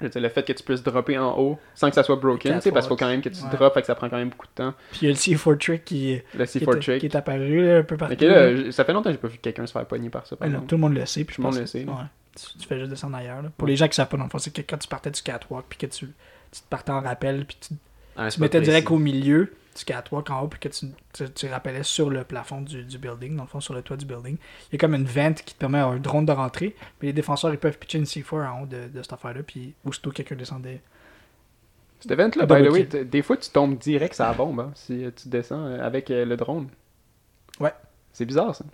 le fait que tu puisses dropper en haut sans que ça soit broken, tu sais, parce qu'il faut quand même que tu Ouais. drops, fait que ça prend quand même beaucoup de temps. Puis il y a le C4 trick qui, Le qui, C4 est, trick. qui est apparu là, un peu partout. Là, ça fait longtemps que j'ai pas vu quelqu'un se faire pogner par ça. Par tout le monde le sait. Puis Tout le monde le sait, ouais. Tu, tu fais juste descendre ailleurs. là. Pour les gens qui savent pas, dans le fond, c'est que quand tu partais du catwalk, puis que tu, tu te partais en rappel, puis tu, Un tu mettais direct au milieu du catwalk en haut, puis que tu, tu, tu rappelais sur le plafond du, du building, dans le fond, sur le toit du building. Il y a comme une vente qui te permet à un drone de rentrer, mais les défenseurs, ils peuvent pitcher une C4 en haut de, de cette affaire-là, puis aussitôt que quelqu'un descendait. Cet event-là, Ah, by the way, des fois tu tombes direct sur la bombe hein, si euh, tu descends euh, avec euh, le drone. Ouais. C'est bizarre ça.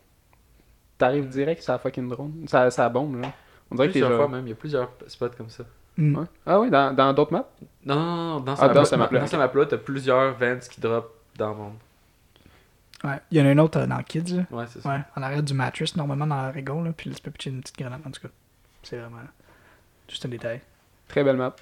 T'arrives direct sur la fucking drone. Ça, ça bombe là. On dirait que t'es Plusieurs genre. fois même, il y a plusieurs spots comme ça. Hmm. Ouais. Ah ouais, dans dans d'autres maps? Non, non, non, dans Ah, sa map- map-là, sa map-là, t'as plusieurs vents qui drop dans le monde. Ouais. Il y en a un autre euh, dans Kids, là. Ouais, c'est ça. Ouais, en arrière du mattress, normalement dans l'Oregon, là, puis là, tu peux pitcher une petite grenade, en tout cas. C'est vraiment juste un détail. Très belle map.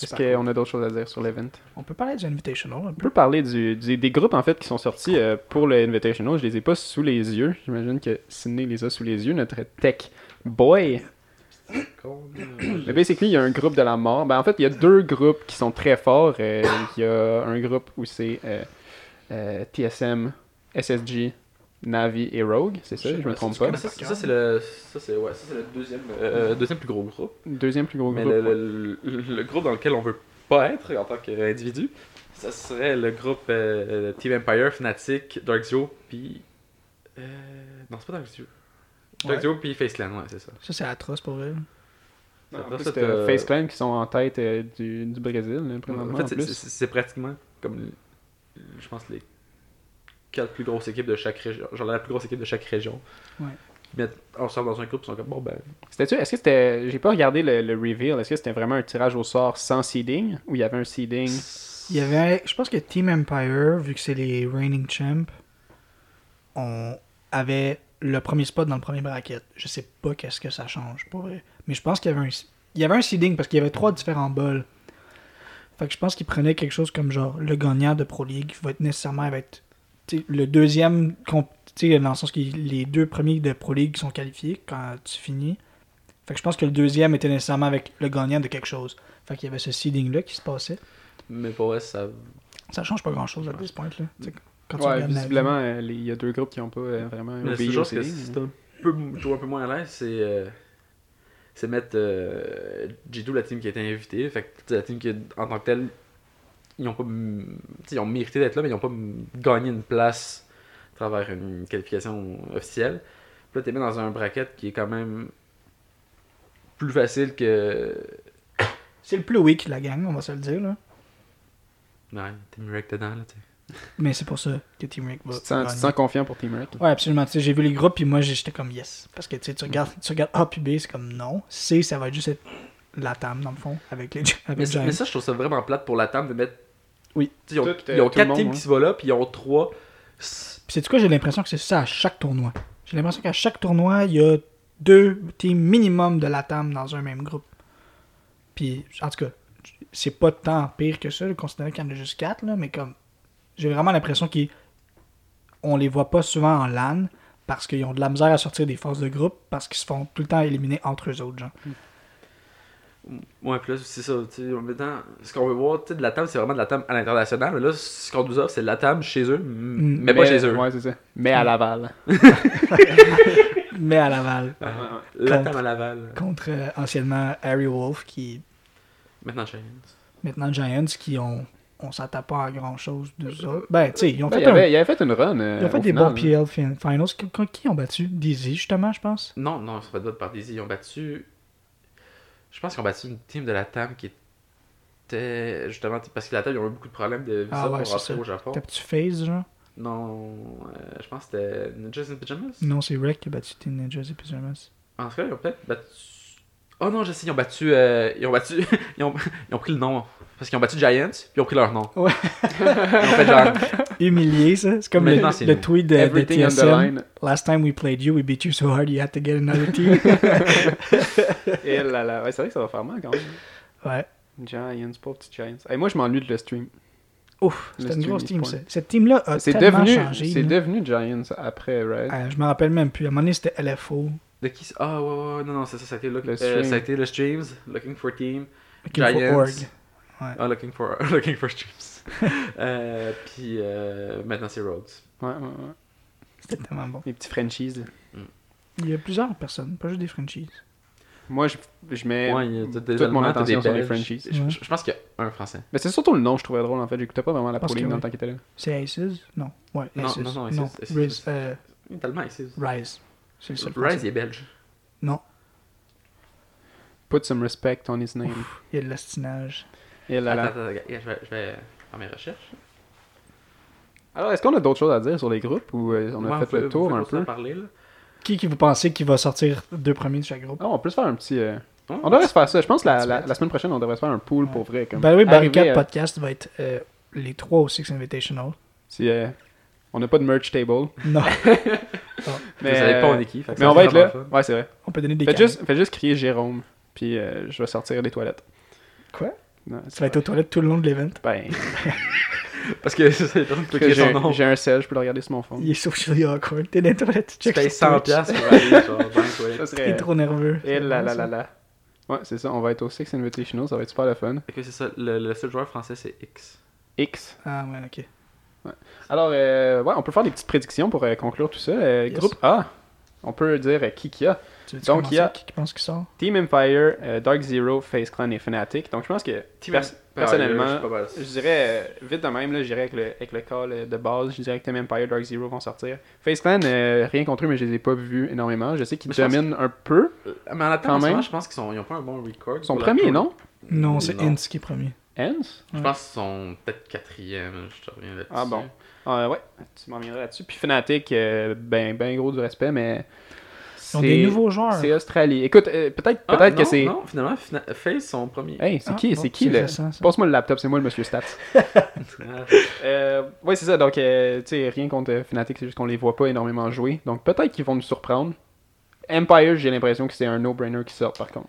Est-ce qu'on a d'autres choses à dire sur l'event? On peut parler du Invitational un On peu. peut parler du, du- des groupes en fait qui sont sortis euh, pour le Invitational. Je les ai pas sous les yeux. J'imagine que Sydney les a sous les yeux. Notre tech boy. Mais basically, il y a un groupe de la mort. Ben, en fait, il y a deux groupes qui sont très forts. Euh, il y a un groupe où c'est euh, euh, TSM, SSG, Navi et Rogue. C'est ça, je me trompe pas. Mais ça, c'est- ça, c'est le, ça, c'est, ouais, ça, c'est le deuxième, deuxième plus gros groupe. Deuxième plus gros Mais groupe. le, ouais. le- le- le groupe dans lequel on veut pas être en tant qu'individu, ça serait le groupe Team Empire, Fnatic, Dark Zero, puis. Non, c'est pas Dark Zero. Puis Face Clan, ouais, c'est ça. Ça, c'est atroce pour vrai. En Après plus, ça, t'as t'as- Face Clan qui sont en tête euh, du, du Brésil, là, présentement, En fait, c'est pratiquement comme, je pense, les quatre plus grosses équipes de chaque région. Genre la plus grosse équipe de chaque région. Ouais. Ils mettent ensemble dans un groupe, ils sont comme, bon ben. C'était-tu, est-ce que c'était, j'ai pas regardé le, le reveal, est-ce que c'était vraiment un tirage au sort sans seeding, ou il y avait un seeding? Il y avait, je pense que Team Empire, vu que c'est les reigning champs, on avait le premier spot dans le premier bracket. Je sais pas qu'est-ce que ça change, pour vrai. Mais je pense qu'il y avait un, il y avait un seeding parce qu'il y avait trois différents bols. Fait que je pense qu'ils prenaient quelque chose comme genre le gagnant de Pro League va être nécessairement va être le deuxième, dans le sens que les deux premiers de Pro League sont qualifiés quand tu finis. Fait que je pense que le deuxième était nécessairement avec le gagnant de quelque chose. Fait qu'il y avait ce seeding là qui se passait. Mais pour vrai, ça. Ça change pas grand chose à ce point là. Tu sais, Quand tu Ouais, visiblement, euh, il y a deux groupes qui ont pas euh, vraiment Mais obéi au chose que c'est un peu, je trouve un peu moins à l'aise, c'est. euh, c'est mettre euh, G2, la team qui a été invitée. Fait que la team qui, en tant que telle, ils ont pas. Ils ont mérité d'être là, mais ils ont pas gagné une place à travers une qualification officielle. Puis là, t'es mis dans un bracket qui est quand même plus facile que. C'est le plus weak la gang, on va se le dire. Là. Ouais, Team Rec dedans, là, tu sais. Mais c'est pour ça que Team Rick va. Tu te sens, tu te gagner. sens confiant pour Team Rec? Ouais, absolument. Tu sais, J'ai vu les groupes, puis moi j'étais comme yes. Parce que tu sais, tu regardes, tu regardes A puis B, c'est comme non. C, ça va juste être la tame dans le fond, avec les avec Mais, ça, je trouve ça vraiment plate pour la table de mettre. Oui. Ils ont, Tout, euh, ils ont quatre monde, teams qui se voient là, puis ils ont trois. Puis c'est quoi, j'ai l'impression que c'est ça à chaque tournoi. J'ai l'impression qu'à chaque tournoi, il y a deux teams minimum de la tame dans un même groupe. Puis, en tout cas, c'est pas tant pire que ça, considérant qu'il y en a juste quatre, là, mais comme. J'ai vraiment l'impression qu'on les voit pas souvent en LAN parce qu'ils ont de la misère à sortir des phases de groupe parce qu'ils se font tout le temps éliminer entre eux autres, genre. Ouais, puis là, c'est ça. Tu sais, maintenant, ce qu'on veut voir, tu sais, de la table, c'est vraiment de la table à l'international. Mais là, ce qu'on nous offre, c'est de la table chez eux, m- Mm. mais, pas chez eux. Ouais, c'est ça. Mais à Laval. Mais à Laval, Ouais, La Contre- table à Laval. contre euh, anciennement Harry Wolf, qui Maintenant, chez maintenant Giants, qui ont. On s'attend pas à grand chose d'eux autres. Ben, tu sais, ils ont Ben, fait il, un- avait, il avait fait une run. euh, Ils ont fait des final, bons PL fin- finals. Qui, ont battu? Dizzy, justement, je pense. Non, non, ça fait d'autres par Daisy. Ils ont battu. Je pense qu'ils ont battu une team de la table qui était. Justement, parce que la table, ils ont eu beaucoup de problèmes de visa Ah ouais, pour rentrer ça. au Japon. T'as-tu Phase, genre? Non, euh, je pense que c'était Ninjas in Pyjamas. Non, c'est Rec qui a battu Ninjas et Pyjamas. En tout cas, ils ont peut-être battu. Oh non, je sais, ils ont battu. euh, ils ont battu. ils, ont... ils ont pris le nom. Parce qu'ils ont battu Giants, puis ils ont pris leur nom. Ouais. ils ont fait genre. Humilié, ça. C'est comme le, le tweet de, de Everything on the TSM. line. Last time we played you, we beat you so hard you had to get another team. Et là, là. Ouais, c'est vrai que ça va faire mal quand même. ouais. Giants, pauvre petit Giants. Hey, moi, je m'ennuie de le stream. Ouf, c'était une grosse team, ça. Cette team-là a tellement devenu, changé. c'est devenu Giants après Red. Euh, je me rappelle même plus. À un moment donné, c'était LFO. De qui Ah ouais, ouais, ouais, non, non, c'est ça, ça a été, look- Le euh, stream. ça a été le Streams, Looking for Team. Looking for Giants. Org. Ah, Looking for, looking for Streams. euh, puis euh, maintenant c'est Rhodes. Ouais, ouais, ouais. C'était tellement bon. Les petits Frenchies. Il y a plusieurs personnes, pas juste des franchises. Moi, je, je mets Ouais, a des toute mon attention des sur les. Frenchies. Je, Ouais. je- je pense qu'il y a un Français. Mais c'est surtout le nom, je trouvais drôle en fait. J'écoutais pas vraiment la Pense Pro que League dans le temps qu'il était là. C'est Aces? Non. Ouais, Non, Aces. non, non, Aces, non. Aces. Riz, euh, Il est tellement ici. Rise. C'est le seul. Rise, il est belge. Non, Put some respect on his name. il y a de l'ostinage. Et là, attends, je vais, je vais faire mes recherches. Alors, est-ce qu'on a d'autres choses à dire sur les groupes ou euh, on a Ouais, fait vous le tour vous un peu? parler, là. Qui qui vous pensez qui va sortir deux premiers de chaque groupe? Ah, On peut se faire un petit. euh, Oh, On devrait se faire ça. Je pense que la, la, semaine prochaine, on devrait se faire un pool pour vrai. Comme way, arriver Barricade à- Podcast va être euh, les 3 ou 6 Invitational. Si, euh, on n'a pas de merch table. Non, Mais, Vous savez pas euh, on est qui. mais on va être là. fun. Ouais, c'est vrai. on peut donner des Faites juste, faites juste crier Jérôme. Puis euh, je vais sortir des toilettes. Quoi? Non, Ça va être aux toilettes tout le long de l'event. Ben, Parce que c'est personne peut que crier j'ai son nom. j'ai un sel, je peux le regarder sur mon phone. Il est socially awkward. T'es dans les toilettes, tu Tu check payes sur 100$ Twitch. piastres pour aller genre, dans les toilettes. Trop nerveux. Et C'est là là là là. Ouais, c'est ça. On va être au Six Invitational. Ça va être super le fun. Ok, c'est ça. Le, le seul joueur français, c'est X. X. Ah, ouais, ok. Alors, euh, ouais, on peut faire des petites prédictions pour euh, conclure tout ça. Euh, Yes. Groupe A. On peut dire euh, qui qu'il y a. Tu veux Donc, il y a- qui, qui pense qu'il sort? Team Empire, euh, Dark Zero, Face Clan et Fnatic. Donc, je pense que pers- personnellement, je dirais euh, vite de même, là, je dirais avec le, avec le call euh, de base, je dirais que Team Empire, Dark Zero vont sortir. Face Clan, euh, rien contre eux, mais je les ai pas vus énormément. Je sais qu'ils pense dominent un peu. Mais en attendant, Quand même. je pense qu'ils sont... ils ont pas un bon record. Ils sont premiers, non? Non, c'est. Ince qui est premier. Hens Je pense qu'ils sont peut-être quatrième. Je te reviens là-dessus. Ah bon. Euh, ouais, tu m'en reviendras là-dessus. Puis Fnatic, euh, ben, ben gros du respect, mais. Ils ont des c'est- nouveaux joueurs. C'est Australie. Écoute, euh, peut-être Ah, peut-être que c'est. Non, finalement, Fna- Face sont premiers. Hey, c'est Ah, qui, bon, c'est qui ça. Passe-moi le laptop, c'est moi le monsieur Stats. Euh, ouais, c'est ça. Donc, euh, tu sais, rien contre Fnatic, c'est juste qu'on les voit pas énormément jouer. Donc, peut-être qu'ils vont nous surprendre. Empire, j'ai l'impression que c'est un no-brainer qui sort, par contre.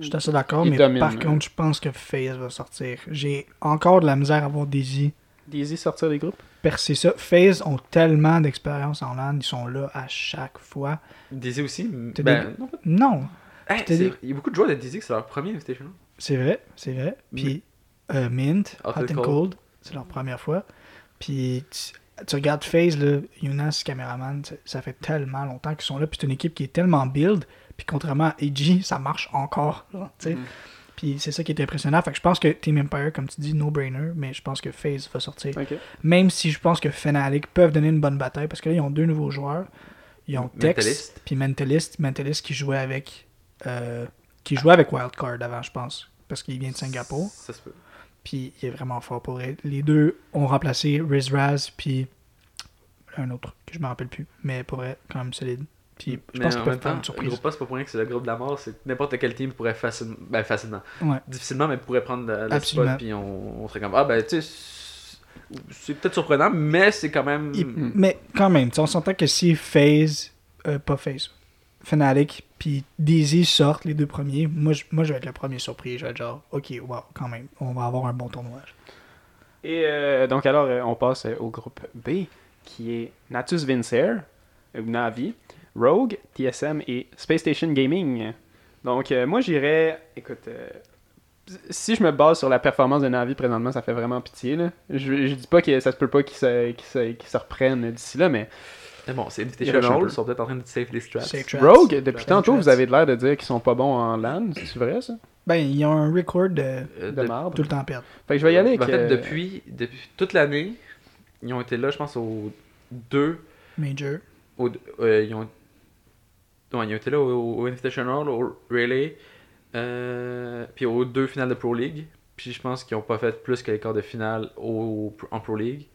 Je suis assez d'accord, mais domine, par là. contre, je pense que FaZe va sortir. J'ai encore de la misère à voir Daisy Daisy sortir des groupes? Percer ça. FaZe ont tellement d'expérience en LAN, ils sont là à chaque fois. Daisy aussi? Ben, non, Non, hey, t'as c'est- des- Il y a beaucoup de joueurs de Daisy que c'est leur premier invitation. c'est vrai, c'est vrai. Puis euh, Mint, Hot Hot and Cold. Cold, c'est leur première fois. Puis tu, tu regardes FaZe, là, Younas, caméraman, ça- fait tellement longtemps qu'ils sont là. Puis c'est une équipe qui est tellement build. Puis contrairement à AG, ça marche encore. là, tu sais. Mhm. Puis c'est ça qui est impressionnant. Fait que je pense que Team Empire, comme tu dis, no-brainer, mais je pense que FaZe va sortir. Même si je pense que Fnatic peuvent donner une bonne bataille, parce que là, ils ont deux nouveaux joueurs. Ils ont Tex, Mentalist. puis Mentalist. Mentalist qui jouait avec euh, qui jouait avec Wildcard avant, je pense. Parce qu'il vient de Singapour. Ça se peut. Puis il est vraiment fort pour elle. Les deux ont remplacé Riz Raz, puis un autre que je me rappelle plus. Mais pour vrai, quand même solide. Puis je Mais pense en qu'ils peuvent le surprise. groupe A, c'est pas pour rien que c'est le groupe de la mort. C'est n'importe quel team pourrait facilement. Ben, facilement. Ouais. Difficilement, mais pourrait prendre le, le Absolument. spot. Puis on, on serait comme. Ah, ben, tu sais. c'est- peut-être surprenant, mais c'est quand même. Il- Mm. Mais quand même, on s'entend que si FaZe, euh, pas FaZe, Fnatic, puis Daisy sortent les deux premiers, moi je, moi je vais être le premier surpris. Je vais être genre, ok, wow, quand même, on va avoir un bon tournoi. Et euh, donc, alors, euh, on passe euh, au groupe B, qui est Natus Vincer, ou Navi, Rogue, TSM et Space Station Gaming. Donc, euh, moi, j'irais. Écoute, euh, si je me base sur la performance de Navi présentement, ça fait vraiment pitié. Là. Je, je dis pas que ça se peut pas qu'ils se, reprennent d'ici là, mais Mais bon, c'est. Ils sont peut-être en train de save les strats. Safe Tracks. Rogue, depuis tantôt, vous avez l'air de dire qu'ils sont pas bons en LAN. C'est vrai, ça? Ben, ils ont un record de Euh, De de- marbre. tout le temps perdre. Fait que je vais y aller avec. En fait, depuis, depuis toute l'année, ils ont été là, je pense, aux deux. Major. Euh, ils, ont, ouais, ils ont été là au, au Invitational, au Relay, euh, puis aux deux finales de Pro League. Puis je pense qu'ils n'ont pas fait plus que les quarts de finale au, en Pro League.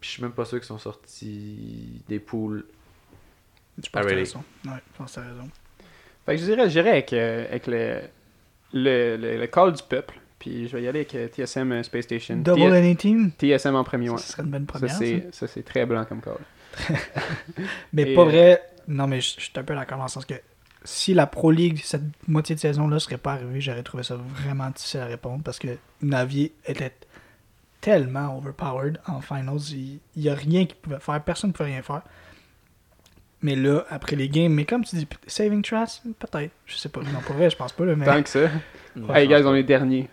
Puis je suis même pas sûr qu'ils sont sortis des poules. Je pense que t'as raison. Ouais, je pense que t'as raison. Fait que je dirais, je dirais avec, euh, avec le, le, le, le call du peuple. Puis je vais y aller avec euh, TSM euh, Space Station. Double T- Team, TSM en premier, ça, ouais. serait une bonne première. ça. c'est, ça, c'est très blanc comme call. Mais Et, pas vrai. Non, mais je je suis un peu d'accord dans le sens que si la Pro League, cette moitié de saison-là, serait pas arrivée, j'aurais trouvé ça vraiment difficile à répondre parce que Navi était tellement overpowered en finals. Il n'y a rien qu'il pouvait faire. Personne ne pouvait rien faire. Mais là, après les games, mais comme tu dis, Saving Trash, peut-être. Je sais pas. Non, pour vrai, je pense pas. Là, mais... Tant que ça. hey, guys, on est dernier.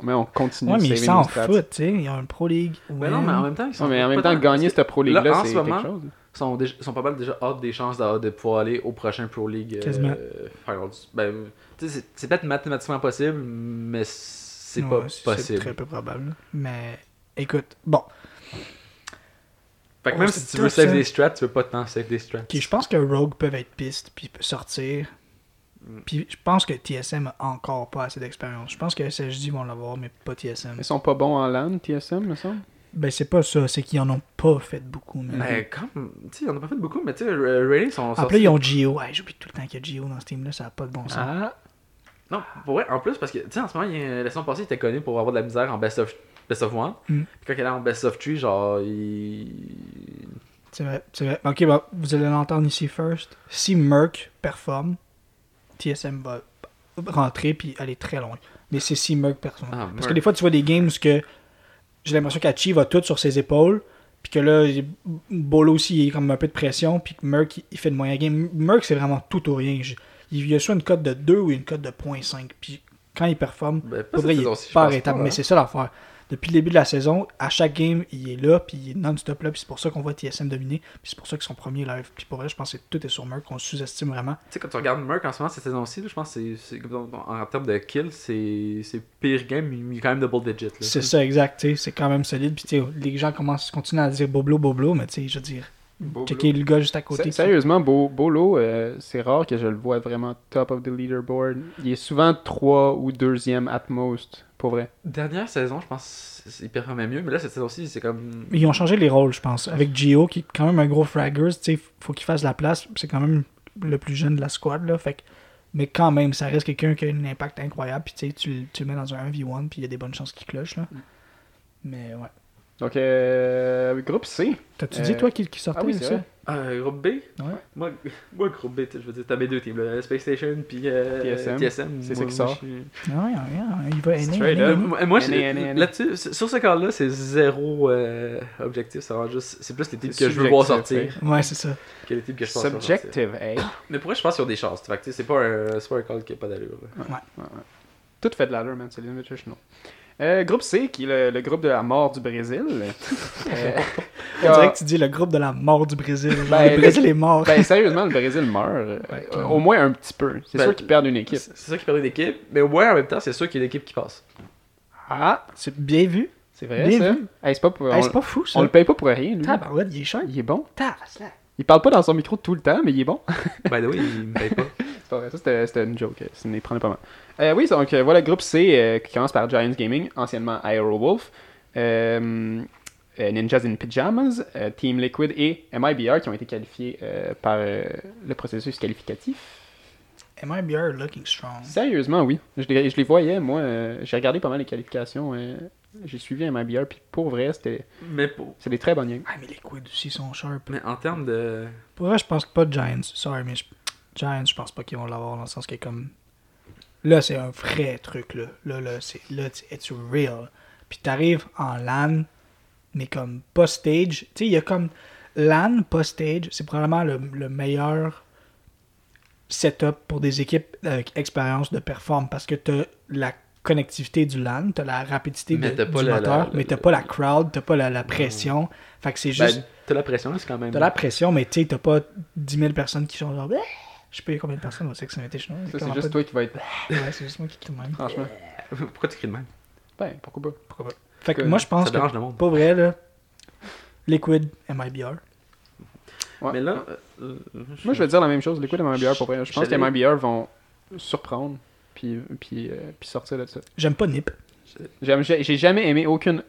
Mais on continue Ouais, mais ils s'en foutent, tu sais. Ils ont une Pro League. Mais non, mais en même temps, ils sont Ouais, mais en même temps, gagner cette Pro League-là, c'est ce quelque chose. Sont, déjà- sont pas mal déjà hâte des chances de, de pouvoir aller au prochain Pro League euh, Quasiment. Ben, tu sais, c'est- c'est peut-être mathématiquement possible, mais c'est Ouais, pas C'est possible. très peu probable. Mais écoute, bon. Fait que même c'est si tu veux save ça. des strats, tu veux pas tant save des strats. Je pense que Rogue peuvent être piste puis sortir. Mm. Puis je pense que TSM a encore pas assez d'expérience. Je pense que SSJ vont l'avoir, mais pas TSM. Ils sont pas bons en LAN, TSM, me semble? Ben c'est pas ça, c'est qu'ils en ont pas fait beaucoup. mais- Ben, comme, tu sais, ils en ont pas fait beaucoup, mais tu sais, Ra- Rayleigh sont sortis. Après, ils ont Gio. Ouais, j'oublie tout le temps qu'il y a Gio dans ce team-là, ça a pas de bon sens. Ah, Non, pour vrai, en plus, parce que, tu sais, en ce moment, il la saison passée, il était connu pour avoir de la misère en best of, best of one. Mm. Puis quand il est en best of three, genre, il. C'est vrai, c'est vrai. Ok, bon, vous allez l'entendre ici first. Si Merck performe, TSM va rentrer puis aller très loin. Mais c'est si Merck performe. Ah, Parce que des fois, tu vois des games où que j'ai l'impression qu'Achi va tout sur ses épaules, puis que là, Bolo aussi, il est comme un peu de pression, puis que Merck, il- fait de moyen game. Merck, c'est vraiment tout ou rien. Il y a soit une cote de 2 ou une cote de 0.5. Puis quand il performe, Ben, pas cette il est pas arrêtable. pas, Mais hein. c'est ça l'affaire. Depuis le début de la saison, à chaque game, il est là, puis il est non-stop là, puis c'est pour ça qu'on voit TSM dominer, puis c'est pour ça qu'ils sont premiers live. Puis pour vrai, je pense que tout est sur Merck, qu'on sous-estime vraiment. Tu sais, quand tu regardes Merck en ce moment, cette saison-ci, là, je pense que c'est- En termes de kills, c'est c'est pire game, mais il est quand même double digit. là. C'est ça, exact. tu sais, C'est quand même solide. Puis tu sais, les gens commencent, continuent à dire Boblo, Boblo, mais tu sais, je veux dire, checker le gars juste à côté. Sérieusement, Bo- Bolo, euh, c'est rare que je le vois vraiment top of the leaderboard. Il est souvent 3 ou 2e at most, pour vrai. Dernière saison, je pense qu'il performait mieux, mais là, cette saison-ci, c'est comme. Ils ont changé les rôles, je pense. Avec Gio, qui est quand même un gros fraggers, tu sais, faut qu'il fasse la place. C'est quand même le plus jeune de la squad, là. Fait que- Mais quand même, ça reste quelqu'un qui a un impact incroyable. Puis tu sais, tu, le- mets dans un 1v1, puis il y a des bonnes chances qu'il cloche, là. Mais ouais. Donc, euh, groupe C. T'as-tu Euh, dit, toi, qui, qui sortait ah oui, ça? vrai. Euh, groupe B? Ouais. moi, moi, groupe B, tu sais, je veux dire, t'as mes deux teams, là, Space Station puis euh, TSM. TSM. C'est ça qui sort. je suis- Ah ouais, ouais, il va NA. moi, là-dessus, sur ce cas-là, c'est zéro euh, objectif. C'est vraiment juste, c'est plus les types que je veux voir sortir Ouais, c'est ça. que les types que je pense voir sortir. Subjective, hey. Mais pour vrai, je pense qu'ils ont des chances. Fait c'est pas un, c'est pas un call qui a pas d'allure. là. Tout fait de l'allure, man. C'est l'invitation. Euh, groupe C, qui est le, le groupe de la mort du Brésil. Euh, On dirait que tu dis le groupe de la mort du Brésil. Genre, Ben, le Brésil est mort. ben, sérieusement, le Brésil meurt. euh, Ouais, euh, au moins un petit peu. C'est Ben, sûr qu'ils perdent une équipe. C'est c'est ça qui perd une équipe, mais au moins en même temps, c'est sûr qu'il y a une équipe qui passe. Ah, C'est bien vu. c'est vrai, Bien ça. vu. Hey, c'est pas pour- Hey, on, pas fou, ça. on le paye pas pour rien, lui. Tabarouette, il est cher. Il est bon. Tabarouette. Il parle pas dans son micro tout le temps, mais il est bon. By the way, ils me payent pas. C'est pas vrai, ça c'était une joke, ça n'y prenait pas mal. Euh, oui, donc euh, voilà, groupe C euh, qui commence par Giants Gaming, anciennement Aerowolf, euh, euh, Ninjas in Pyjamas, euh, Team Liquid et MIBR qui ont été qualifiés euh, par euh, le processus qualificatif. MIBR looking strong. Sérieusement, oui. Je les, je les voyais, moi. euh, J'ai regardé pas mal les qualifications. J'ai suivi MIBR, puis pour vrai, c'était Mais, pour... c'est des très bonnes games. Ah, mais les Liquid aussi sont sharp. mais en termes de. Pour vrai, je pense pas de Giants. Sorry, mais je- Giants, je pense pas qu'ils vont l'avoir dans le sens que comme. Là, c'est un vrai truc, là. Là, là, c'est. Là, c'est- it's real. Puis t'arrives en LAN, mais comme pas stage. Tu sais, il y a comme. LAN, pas stage, c'est probablement le, le meilleur setup pour des équipes avec expérience de perform parce que t'as la connectivité du LAN, t'as la rapidité de- du la- moteur, la- mais t'as la- pas la crowd, t'as pas la, la pression. Fait que c'est juste. Ben, t'as la pression, c'est quand même. T'as la pression, mais tu sais, t'as pas 10 000 personnes qui sont genre. Eh! Je sais pas combien de personnes au Sex Invitation. Ça, c'est juste toi qui vas être. Ouais, c'est juste moi qui crie de même. Franchement. Pourquoi tu cries de même? Ben, pourquoi pas. Pourquoi pas? Fait que Que moi, je pense Ça que, le monde. pas vrai, là, Liquid, MIBR. Ouais. Mais là. euh, Moi, je vais dire la même chose. Liquid et MIBR, pour vrai. Je pense que J'allais- MIBR vont surprendre, puis, puis, euh, puis sortir de ça. J'aime pas Nip. J'aime- J'ai j'ai jamais aimé aucune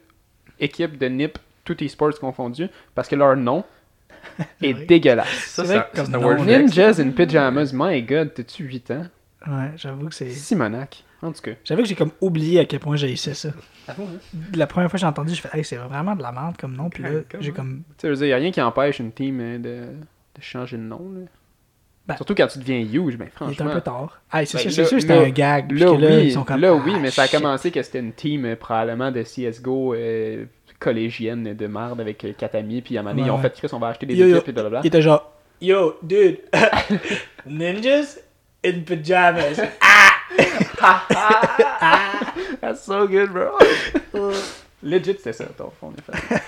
équipe de NIP, tout e-sports confondu, parce que leur nom est vrai. dégueulasse. Ça, C'est c'est vrai c'est un word flex. Ninjas in Pyjamas, my god, t'as-tu 8 ans? Ouais, j'avoue que c'est. Simonac, en tout cas. J'avoue que j'ai comme oublié à quel point j'haïssais ça. Ah bon, hein? La première fois que j'ai entendu, j'ai fait, hey, c'est vraiment de la merde comme nom. Puis là, j'ai moi. comme. Tu sais, je veux dire, y a rien qui empêche une team euh, de, de changer de nom. Là. Ben, Surtout quand tu deviens huge, ben Il est franchement. un peu tard. C'est Ben, sûr, c'était un gag. Là, oui, ils sont comme. là, oui, Ah, mais ça a commencé que c'était une team euh, probablement de CSGO euh, collégienne de merde avec euh, quatre amis, puis à un moment donné, ils ont fait Chris, on va acheter des Yo, équipes et blablabla. Il était genre, yo, dude, ninjas in pajamas. That's so good, bro. Legit, c'était ça, ton fond, en effet.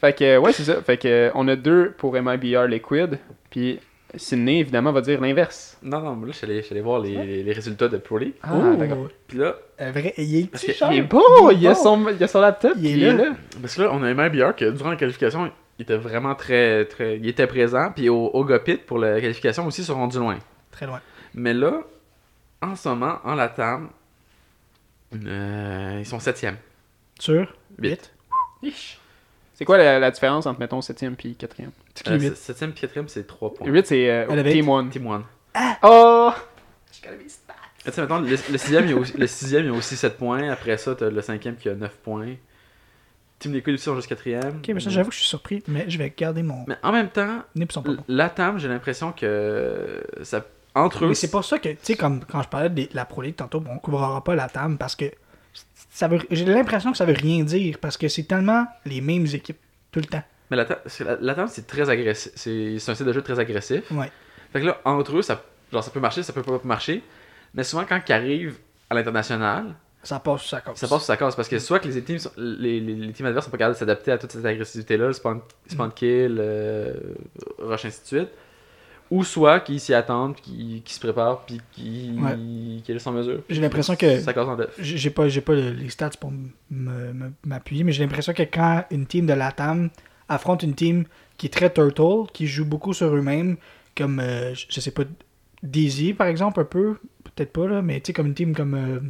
fait que, ouais, c'est ça. Fait que, on a deux pour MIBR Liquid, puis Sydney, évidemment, va dire l'inverse. Non, non, mais là, je suis allé, je suis allé voir les, les résultats de Pro League. Ah, Oh, d'accord. Puis là, un vrai, il est. Il est beau, il, a bon. son, il a son laptop, Il est puis là. parce que là, on a MIBR que durant la qualification, il était vraiment très. très il était présent. Puis au, au Gopit, pour la qualification aussi, ils sont rendus loin. Très loin. Mais là, en ce moment, en Latam, euh, ils sont septième. Sûr? Huit. Ich. C'est quoi la, la différence entre, mettons, 7ème puis 4ème? C'est qui Euh, le huit? septième puis quatrième, c'est 3 points. 8, c'est euh. Team 1. Team 1. Oh! Tu sais, mettons, le, le sixième, il y a aussi, le sixième, il y a aussi 7 points. Après ça, t'as le cinquième qui a 9 points. Team Liquid aussi sont juste quatrième. Ok, mais ça, j'avoue que je suis surpris, mais je vais garder mon Mais en même temps, nip sont pas bons. Latam, j'ai l'impression que ça, entre eux, Mais c'est pour ça que, tu sais, comme quand je parlais de la Pro League tantôt, bon, on couvrira pas la table parce que ça veut, j'ai l'impression que ça veut rien dire parce que c'est tellement les mêmes équipes tout le temps. Mais Latam, c'est- la- c'est très agressif. C'est c'est un style de jeu très agressif. Ouais. Fait que là, entre eux, ça Genre, ça peut marcher, ça peut pas marcher. Mais souvent, quand ils arrivent à l'international, Ça passe sur sa cause. ça passe sur sa case. Parce que soit que les teams, sont- les, les, les teams adverses sont pas capables de s'adapter à toute cette agressivité-là, le spawn, spawn kill, euh, rush, ainsi de suite. Ou soit qu'ils s'y attendent, qu'ils qu'ils se préparent, puis qu'ils Ouais. qu'ils sont en mesure. J'ai l'impression que- Ça casse en. J'ai pas, j'ai pas le- les stats pour m'appuyer, mais j'ai l'impression que quand une team de Latam affronte une team qui est très turtle, qui joue beaucoup sur eux-mêmes, comme, euh, je sais pas, Daisy par exemple, un peu, peut-être pas, là, mais tu sais, comme une team comme euh,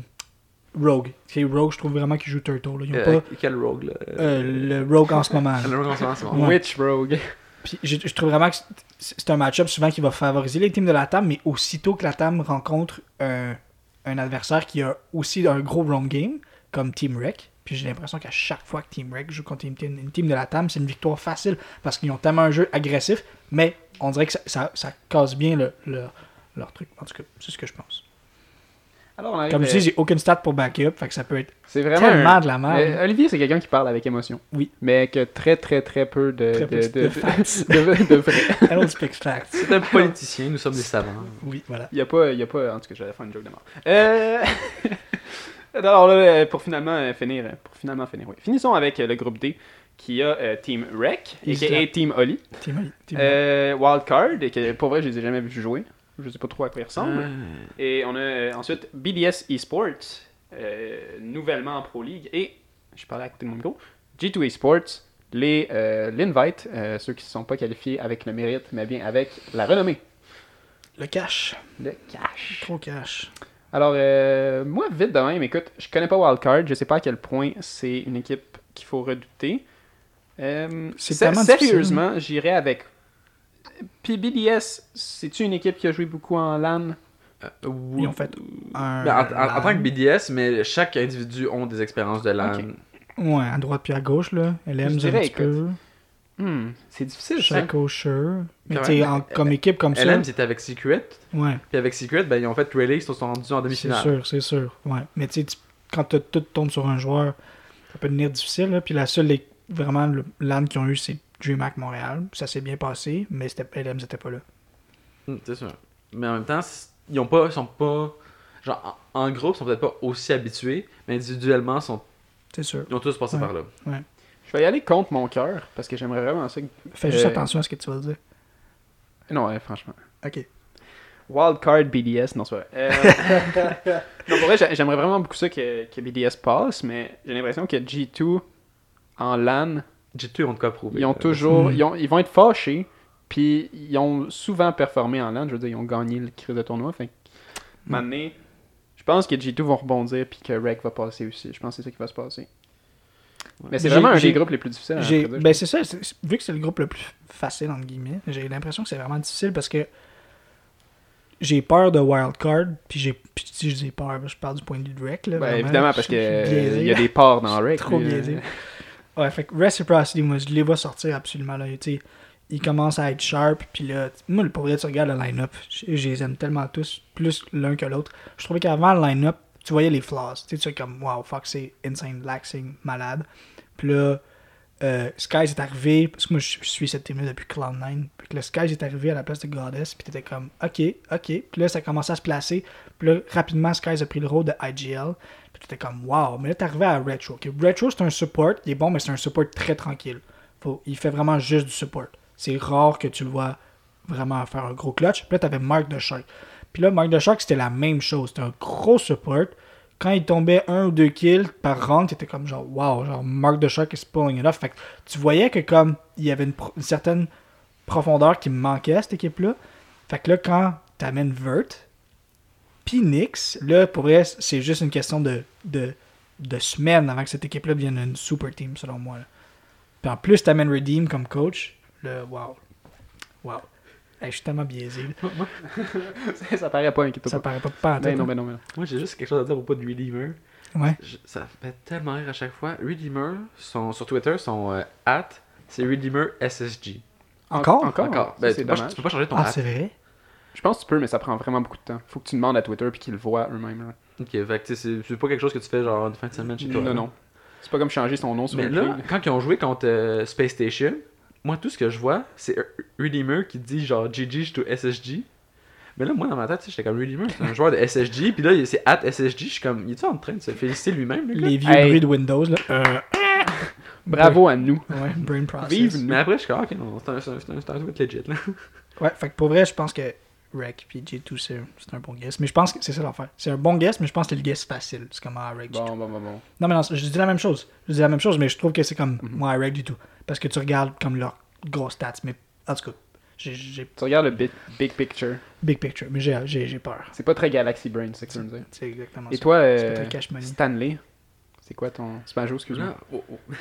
Rogue. C'est Rogue, je trouve vraiment qu'ils jouent turtle. là. Ils ont Euh, pas Quel rogue là? le Rogue en ce moment. Le rogue en ce moment, c'est bon. Witch Rogue. Puis je, je trouve vraiment que c'est un match-up souvent qui va favoriser les teams de la TAM, mais aussitôt que la TAM rencontre un, un adversaire qui a aussi un gros run game, comme Team Rec, puis j'ai l'impression qu'à chaque fois que Team Rec joue contre une team, une team de la TAM, c'est une victoire facile parce qu'ils ont tellement un jeu agressif, mais on dirait que ça, ça, ça casse bien le, le- leur truc. En tout cas, c'est ce que je pense. Alors, on Comme je dis, j'ai aucune stat pour backup, fait que ça peut être c'est vraiment. tellement un- de la merde. Euh, Olivier, c'est quelqu'un qui parle avec émotion. Oui. Mais que très, très, très peu de. Très peu de, de de, facts. de- de vrai. I don't speak facts. C'est un politicien, nous sommes des savants. Oui, voilà. Il y a pas, il y a pas, en tout cas, j'allais faire une joke de mort. Euh... Alors là, euh, pour finalement euh, finir, euh, pour finalement finir, oui. Finissons avec le groupe D, qui a euh, Team Rec, Ils et Team Oli, Team, euh, Wildcard, et que pour vrai, je les ai jamais vus jouer. Je sais pas trop à quoi ils ressemblent. Euh, Et on a euh, ensuite BDS Esports, nouvellement en Pro League, et je parlais à côté de mon micro, G2 Esports, les l'Invite, ceux qui ne sont pas qualifiés avec le mérite, mais bien avec la renommée. Le cash. Le cash. Trop cash. Alors, euh, moi, vite de même, écoute, je connais pas Wildcard, je sais pas à quel point c'est une équipe qu'il faut redouter. Euh, Sérieusement, j'irais avec. Puis BDS, c'est-tu une équipe qui a joué beaucoup en LAN? Euh, oui. Ils ont fait un. Ben, en, en- en tant que. BDS, mais chaque individu ont des expériences de LAN. Ok. Ouais, à droite puis à gauche, là. Elle aime Je un petit peu. Hmm, c'est difficile, ça. Chaco, sure. Mais tu en- comme équipe comme ça. LM, c'était avec Secret. Ouais, Puis avec Secret, ben, ils ont fait Rayleigh, ils se sont rendus en c'est demi-finale. sûr, c'est sûr. Ouais. Mais tu sais, quand tout tombe sur un joueur, ça peut devenir difficile. Là. Puis la seule, vraiment, LAN qu'ils ont eu, c'est DreamHack Montréal. Ça s'est bien passé, mais c'était- LM, c'était pas là. Hmm, c'est sûr. Mais en même temps, ils ont pas, ils sont pas. Genre, en, en groupe, ils sont peut-être pas aussi habitués, mais individuellement, sont, C'est sûr. ils ont tous passé Ouais. par là. Je vais y aller contre mon cœur, parce que j'aimerais vraiment ça. que- Fais juste Euh, attention à ce que tu vas dire. Non, ouais, franchement. Ok. Wildcard BDS, non, c'est vrai. Euh, non, pour vrai, j'ai- j'aimerais vraiment beaucoup ça que, que BDS passe, mais j'ai l'impression que G2 en LAN, G2, ils ont de quoi prouver. ils ont là. toujours. Hmm. Ils, ont- ils vont être fâchés, puis ils ont souvent performé en LAN. Je veux dire, ils ont gagné le crise de tournoi. Fait Hmm. je pense que G2 vont rebondir, puis que Rec va passer aussi. Je pense que c'est ça qui va se passer. Mais c'est J'ai- vraiment un des groupes les plus difficiles à ben c'est ça, vu que c'est le groupe le plus facile entre guillemets, j'ai l'impression que c'est vraiment difficile parce que j'ai peur de wildcard, puis j'ai puis si je dis peur, je parle du point de vue de Rec là. Ben, vraiment. évidemment, parce qu'il y a des parts dans Rec. Trop puis, euh, biaisé. Ouais, fait que Reciprocity, moi je les vois sortir absolument là, tu sais. Ils commencent à être sharp, puis là, moi, pour vrai, tu regardes le line-up, je, je les aime tellement tous, plus l'un que l'autre. Je trouvais qu'avant le line-up, tu voyais les flaws. Tu sais, comme, wow, fuck, c'est insane, laxing, malade. Puis là, euh, est arrivé, parce que moi, je, suis cette team-là depuis Cloud9. Puis que le est arrivé à la place de Goddess, puis t'étais comme, ok, ok. Puis là, ça commençait à se placer. Puis là, rapidement, Skies a pris le rôle de IGL. Puis t'étais comme, wow. Mais là, t'es arrivé à Retro. ok? Retro, c'est un support, il est bon, mais c'est un support très tranquille. Faut, il fait vraiment juste du support. C'est rare que tu le vois vraiment faire un gros clutch. Puis là, t'avais Mark de Shark. Puis là, Mark de Shark, c'était la même chose. C'était un gros support. Quand il tombait un ou deux kills par round, t'étais comme genre, wow, genre Mark de Shark is pulling it off. Fait que tu voyais que comme il y avait une, une certaine profondeur qui manquait à cette équipe-là. Fait que là, quand t'amènes Vert, puis Nyx, là, pour vrai, c'est juste une question de, de, de semaines avant que cette équipe-là devienne une super team, selon moi. Puis en plus, t'amènes Redeem comme coach, là, wow. Wow. Hey, je suis tellement biaisé. ça paraît pas inquiétant. Ça paraît pas pas en Ben non, ben non, ben non. Moi, j'ai juste quelque chose à dire au pas de Redeemer. Ouais. Je- ça fait tellement rire à chaque fois. Redeemer, son, sur Twitter, son euh, at, c'est Redeemer SSG. Encore? Encore? Encore. Ben, tu, peux pas, dommage. tu peux pas changer ton Ah, at. c'est vrai? Je pense que tu peux, mais ça prend vraiment beaucoup de temps. Faut que tu demandes à Twitter puis qu'ils le voient eux-mêmes. là. Ok, fait que c'est c'est pas quelque chose que tu fais genre une fin de semaine chez toi. Non, non. C'est pas comme changer son nom sur Mais un là, clé. quand ils ont joué contre euh, Space Station, moi tout ce que je vois, c'est Redeemer qui dit genre GG to SSG. Mais là, moi, dans ma tête, tu sais, j'étais comme Redeemer, c'est un joueur de SSG. Puis là, il- c'est at SSG. Je suis comme, il est en train de se féliciter lui-même? Les vieux Hey. bruits de Windows, là. Euh, Bravo à nous. ouais, brain process. Vive Mais après, je suis comme, ok, non, c'est un, un, c'est un, legit, là. Ouais, fait que pour vrai, je pense que Rec puis J2, c'est c'est un bon guess. Mais je pense que c'est ça l'affaire. C'est un bon guess, mais je pense que c'est le guess facile. C'est comme ah, Rec, J2. Bon, bon, bon, bon. Non, mais non, je dis la même chose. Je dis la même chose, mais je trouve que c'est comme Mhm. moi, Rec du tout. Parce que tu regardes comme leurs gros stats. Mais en tout cas, j'ai- j'ai Tu regardes le big, big picture. big picture. Mais j'ai- j'ai j'ai peur. C'est pas très Galaxy Brain, c'est ça que tu veux me dire. C'est exactement Et ça. toi, C'est euh, pas très cash money. Stanley, c'est quoi ton. Smash Bros, excuse-moi. Oh, oh.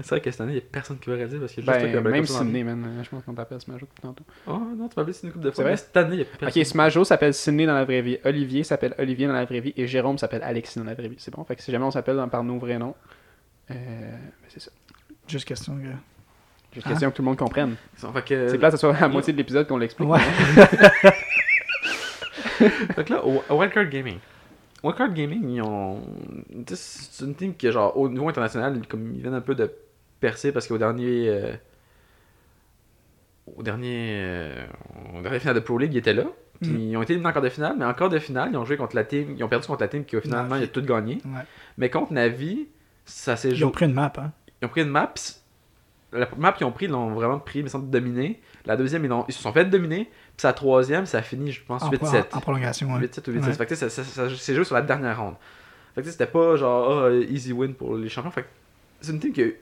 c'est vrai que cette année, il n'y a personne qui va réaliser parce que juste toi qui Ben, même Sydney, man. Je pense qu'on t'appelle Bros tantôt. Oh non, tu m'as appelé une couple de C'est fois. vrai? mais cette année, il n'y a personne. Ok, Bros s'appelle Sydney dans la vraie vie. Olivier s'appelle Olivier dans la vraie vie. Et Jérôme s'appelle Alexis dans la vraie vie. C'est bon? Fait que si jamais on s'appelle par nos vrais noms, euh, ben, c'est ça. Juste question, gars. Juste Ah. question que tout le monde comprenne. Que, C'est plate que ce soit à la moitié de l'épisode qu'on l'explique. Ouais. Fait que là, au Wildcard Gaming. Wildcard Gaming, ils ont. C'est une team qui, genre, au niveau international, comme ils viennent un peu de percer parce qu'au dernier. euh, Au dernier. euh, Au dernier final de Pro League, ils étaient là. Puis Mm. Ils ont été éliminés en quart de finale, mais en quart de finale, ils ont joué contre la team. Ils ont perdu contre la team qui, finalement, Navi. ils ont tout gagné. Ouais. Mais contre Navi, ça s'est Ils joué. ont pris une map, hein. Ils ont pris une map. La map qu'ils ont pris, ils l'ont vraiment pris, mais sans dominer. La deuxième, ils, ils se sont fait dominer. Puis la troisième, ça a fini, je pense, En, 8-7. en- en prolongation, ouais. 8-7 ou 8-6. Ouais. Fait que tu sais, ça, ça, ça, c'est joué sur la dernière ronde. Fait que c'était pas genre ah, easy win pour les champions. Fait que c'est une team qui,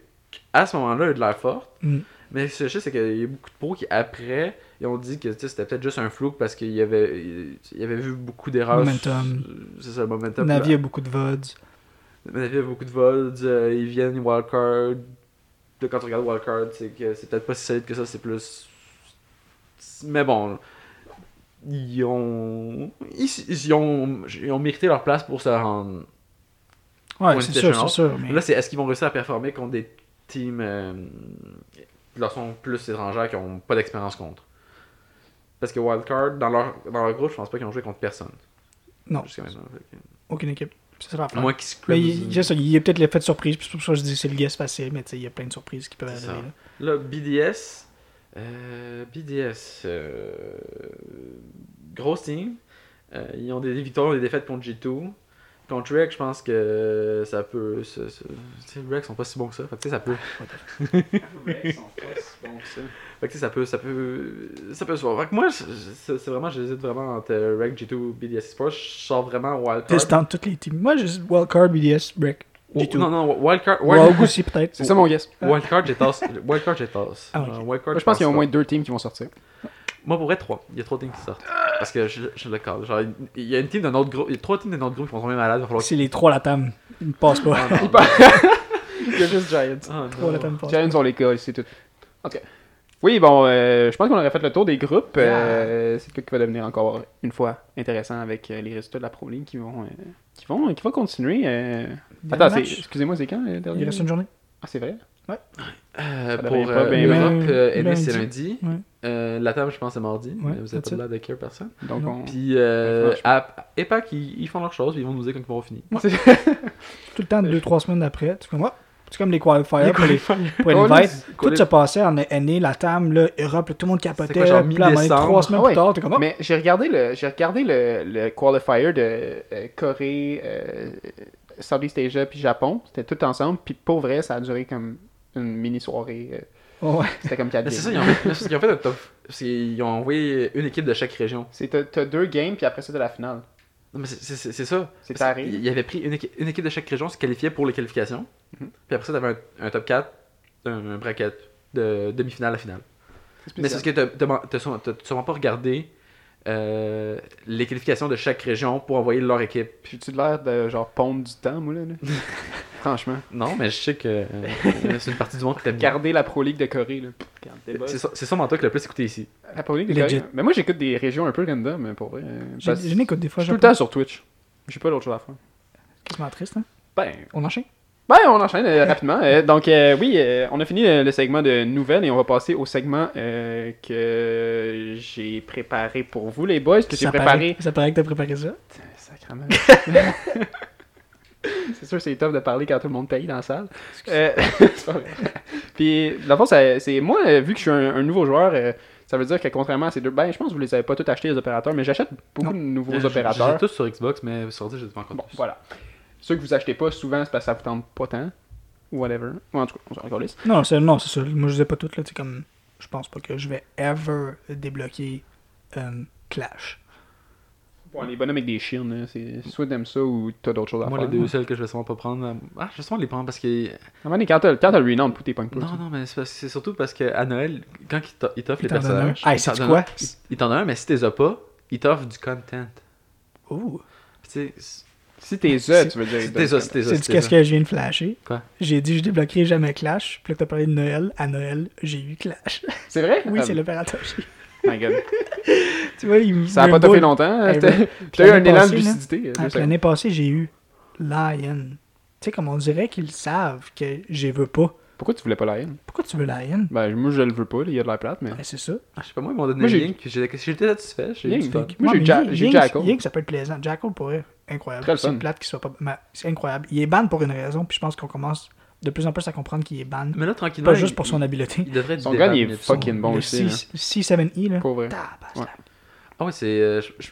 à ce moment-là, a eu de l'air forte. Mm. Mais ce que je sais, c'est qu'il y a beaucoup de pros qui, après, ils ont dit que c'était peut-être juste un flou parce qu'il y avait, il avait vu beaucoup d'erreurs. Momentum. C'est ça, le momentum. Navi a beaucoup de VODs. Navi a beaucoup de vols, euh, ils viennent wildcard. Quand tu regardes wildcard, c'est que c'est peut-être pas si solide que ça, c'est plus. Mais bon, ils ont. Ils, ils ont, ils ont mérité leur place pour se rendre. Ouais, c'est sûr, c'est sûr. Mais... Là, c'est est-ce qu'ils vont réussir à performer contre des teams euh, qui leur sont plus étrangères, qui ont pas d'expérience contre? Parce que wildcard, dans leur, dans leur groupe, je pense pas qu'ils ont joué contre personne. Non. Jusqu'à maintenant. que- Aucune équipe. C'est ça qu'ils se Mais il, y a peut-être l'effet de surprise, puis c'est pour ça que je dis c'est le guess facile, mais il y a plein de surprises qui peuvent arriver. Là. Là, BDS. Euh, BDS. euh, grosse team. Euh, ils ont des, victoires des défaites contre G2. Contre Rec, je pense que ça peut. ça- ça- Rec sont pas si bons que ça. Fait que tu sais, ça peut. Fait que tu sais, ça peut. Ça peut. Ça peut se voir. Fait que moi, c'est vraiment. J'hésite vraiment entre Rec, G2 ou BDS Sports. Je sors vraiment Wildcard. Toutes les teams. Moi, dis Wildcard, BDS, Break. Oh, G2. non, non, Wildcard. Rogue Wildcard, aussi, peut-être. C'est ça mon guess. Wildcard, j'ai tasse. Wildcard, j'ai tasse. Ah, ok. Euh, Wildcard, je pense qu'il y a au moins deux teams qui vont sortir. Moi, pour vrai, trois. Il y a trois teams qui sortent. Parce que je, je le cadre. Genre, il y a une team d'un autre groupe. Il y a trois teams d'un autre groupe qui vont tomber malades. Il va falloir C'est les trois Latam. Ils ne passent pas. Ah, non. Il y a juste Giants. Ah, Trois passent. Giants ont les cas, c'est tout. Ok. Oui, bon, euh, je pense qu'on aurait fait le tour des groupes. Euh, c'est tout qui va devenir encore une fois intéressant avec euh, les résultats de la Pro League qui vont, euh, qui vont, qui vont continuer. euh. Attends, excusez-moi, c'est quand le dernier? Il reste une journée. Ah, c'est vrai? Euh, pour pas euh, bien, l'Europe, euh, c'est lundi. Ouais. Euh, la table, je pense, c'est mardi. Ouais, vous that's pas l'air de care personne. Donc, on. Puis, euh, franchement. à- EPAC, ils, ils font leur chose. Ils vont nous dire quand ils vont finir. Tout le temps, deux, trois semaines après. Comme, ah, c'est comme les qualifiers pour les, pour Oh, les là, Invite. Tout se passait en NA, Latam, là, Europe, tout le monde capotait. quoi, genre Puis là, mi-décembre? trois semaines Ah ouais. plus tard, t'es comme, ah, Mais j'ai regardé le j'ai regardé le, le qualifier de euh, Corée, euh, Southeast Asia puis Japon. C'était tout ensemble. Puis pour vrai, ça a duré comme une mini soirée. euh, ouais. C'était comme 4 Mais c'est ça, ils ont fait, ont un top. qu'ils ont envoyé une équipe de chaque région. C'est t'as- t'as deux games puis après ça de la finale. Non, mais c'est- ça. C'est pareil. Il avait pris une équipe, une équipe de chaque région se qualifiait pour les qualifications. Mhm. Puis après ça, t'avais un, un top 4, un, un bracket de demi-finale à finale. Mais c'est parce que t'as sûrement pas regardé euh, les qualifications de chaque région pour envoyer leur équipe. Puis j'ai-tu l'air de genre pondre du temps, moi là, là? Franchement. Non, mais je sais que euh, c'est une partie du monde qui t'aime bien. Garder la Pro League de Corée là. C'est sûrement toi qui l'as plus écouté ici. La Pro League de. Corée. Mais moi j'écoute des régions un peu random, mais pour vrai. euh, Je n'écoute des Je fois. suis tout le temps sur Twitch. J'ai pas d'autre chose à faire. Quasiment triste, hein? Ben, On enchaîne? Ben, on enchaîne euh, rapidement. Euh, donc, euh, oui, euh, on a fini le segment de nouvelles et on va passer au segment euh, que j'ai préparé pour vous, les boys. Que j'ai Ça préparé. paraît- Ça paraît que t'as préparé ça. Sacrement. c'est sûr, c'est tough de parler quand tout le monde paye dans la salle. Euh. Puis, dans le fond, ça- c'est moi, vu que je suis un, un nouveau joueur, euh, Ça veut dire que contrairement à ces deux, ben je pense que vous les avez pas tous achetés les opérateurs, mais j'achète beaucoup Non. de nouveaux opérateurs. J'ai tous sur Xbox, mais sur ordi, je les ai pas encore Bon, tous. voilà. Ceux que vous achetez pas souvent, c'est parce que ça vous tente pas tant. Ou whatever. Ou en tout cas, on s'en calisse. Non, c'est non, c'est ça. Moi, je les ai pas toutes, là. C'est comme. Je pense pas que je vais ever débloquer euh, Clash. Bon, les bonhommes avec des chiens, là, c'est soit t'aimes ça ou t'as d'autres choses à Moi, faire. les deux seuls que je vais sûrement pas prendre. euh, Ah, je vais sûrement les prendre parce que. Moment donné, quand t'as le renown, t'es punk pas. Non, non, mais c'est surtout parce qu'à Noël, quand ils t'o- ils t'offrent les personnages. T'en c'est quoi? un- ils- t'en donnent un, mais si t'es as pas, ils t'offrent du content. Ouh. Puis tu sais, Si t'es ça, tu veux dire. si t'es ça, si t'es ça. C'est qu'est-ce que je viens de flasher. Quoi? J'ai dit je débloquerai jamais Clash. Puis là, t'as parlé de Noël. À Noël, j'ai eu Clash. C'est vrai? oui, Ah, c'est l'opérateur. J'ai- My God. Tu vois, il Ça a pas fait longtemps. hein, Hey, T'as Puis t'as eu un élan de lucidité. Ah, secondes. L'année passée, j'ai eu Lion. Tu sais, comme on dirait qu'ils savent que je veux pas. Pourquoi tu voulais pas la haine? Pourquoi tu veux Lion? Ben, moi, je le veux pas, il y a de la plate, mais. Ben, c'est ça. Ah, je sais pas, moi, ils m'ont donné Link, j'étais satisfait. Moi, j'ai Jackal. Ying, ça peut être plaisant. Jackal pourrait. Incroyable. C'est plate qu'il soit pas. mais C'est incroyable. Il est ban pour une raison, puis je pense qu'on commence de plus en plus à comprendre qu'il est ban. Mais là, tranquillement. Pas juste pour son il- habileté. Il devrait être Son gun, il est fucking bon le aussi. là. C- C7E, là. Pour vrai. Ah ouais, c'est. euh, je-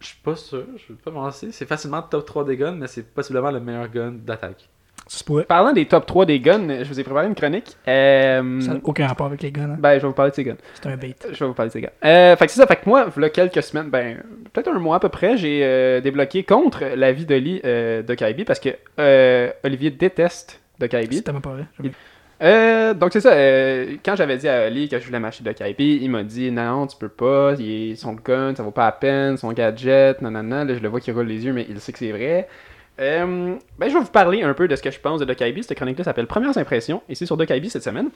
suis pas sûr, je vais pas me lancer. C'est facilement top 3 des guns, mais c'est possiblement le meilleur gun d'attaque. Ça se pourrait. Parlant des top 3 des guns, je vous ai préparé une chronique. Euh, Ça n'a aucun rapport avec les guns. hein. Ben, je vais vous parler de ces guns. C'est un bait. Je vais vous parler de ces guns. Euh, fait que c'est ça, fait que moi, il y a quelques semaines, ben, peut-être un mois à peu près, j'ai euh, débloqué contre l'avis d'Oli euh, de Kaibi parce que Olivier déteste de Kaibi. C'est tellement pas vrai. Il- Euh, donc c'est ça, euh, quand j'avais dit à Oli que je voulais m'acheter de Kaibi, il m'a dit non, tu peux pas, il son gun, ça vaut pas la peine, son gadget, nanana, là je le vois qui roule les yeux, mais il sait que c'est vrai. Euh, ben je vais vous parler un peu de ce que je pense de Dokaibi, cette chronique-là s'appelle Premières impressions, et c'est sur Dokaibi cette semaine.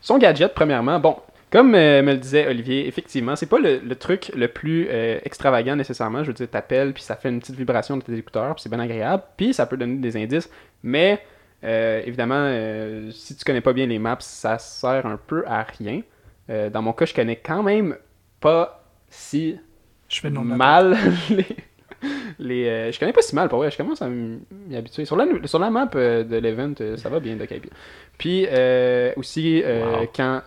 Son gadget, premièrement, bon, comme euh, me le disait Olivier, effectivement, c'est pas le, le truc le plus euh, extravagant nécessairement. Je veux dire, t'appelles, puis ça fait une petite vibration dans tes écouteurs, puis c'est bien agréable, puis ça peut donner des indices, mais euh, évidemment, si tu connais pas bien les maps, ça sert un peu à rien. Dans mon cas, je connais quand même pas si Je fais de mal les. Les euh, je connais pas si mal, pour vrai. Je commence à m'y habituer. Sur la, sur la map euh, de l'event, euh, ça va bien de. Puis euh, aussi, Wow. quand.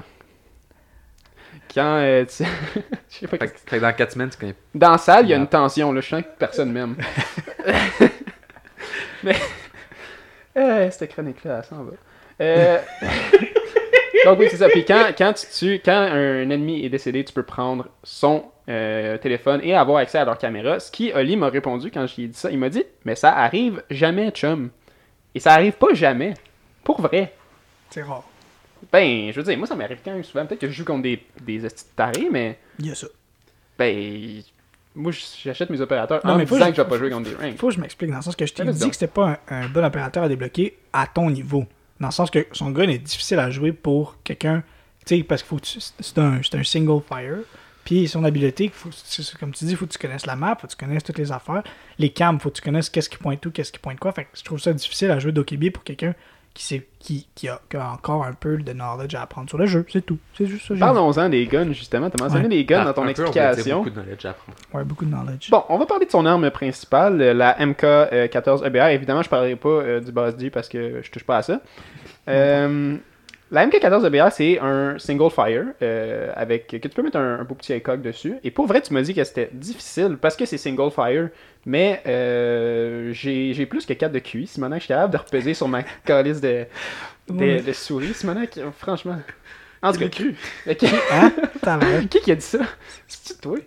Quand. tu- je sais pas Fait, fait dans 4 semaines, tu connais. dans la salle, il y a une tension, là. Je sens que personne m'aime. Mais. Cette chronique-là, elle s'en va. Donc, oui, c'est ça. Puis quand, quand, tu tues- quand un ennemi est décédé, tu peux prendre son euh, téléphone et avoir accès à leur caméra. Ce qui, Oli m'a répondu quand je lui ai dit ça. Il m'a dit Mais ça arrive jamais, chum. Et ça arrive pas jamais. Pour vrai. C'est rare. Ben, je veux dire, moi, ça m'arrive quand même souvent. Peut-être que je joue contre des, des tarés, mais. Il y a ça. Ben. Moi, j'achète mes opérateurs Non, en mais me faut disant que je vais pas jouer contre des ranks. Faut que je m'explique dans le sens que je t'ai dit donc. que c'était pas un, un bon opérateur à débloquer à ton niveau. Dans le sens que son gun est difficile à jouer pour quelqu'un. Tu sais, parce que c'est un, un single fire. Puis son habileté, comme tu dis, il faut que tu connaisses la map, faut que tu connaisses toutes les affaires. Les cams, faut que tu connaisses qu'est-ce qui pointe où, qu'est-ce qui pointe quoi. Fait que je trouve ça difficile à jouer d'Okibi pour quelqu'un qui, sait, qui, qui, a, qui a encore un peu de knowledge à apprendre sur le jeu. C'est tout. C'est juste ça. Parlons-en des guns, justement. T'as mentionné Ouais. les guns Ah, dans ton un peu, explication. beaucoup de knowledge à apprendre. Ouais, beaucoup de knowledge. Bon, on va parler de son arme principale, euh, la MK14 EBR. Évidemment, je parlerai pas euh, du Boss D parce que je touche pas à ça. Euh, la MK14 EBR, c'est un single fire euh, avec que tu peux mettre un, un beau petit ACOG dessus. Et pour vrai, tu m'as dit que c'était difficile parce que c'est single fire, mais euh, j'ai j'ai plus que 4 de QI. Simonac, je suis capable de repaiser sur ma calice de, de, de souris. Simonac, franchement. En tout cas, cru. Qui, Hein? Qui qui a dit ça? C'est toi?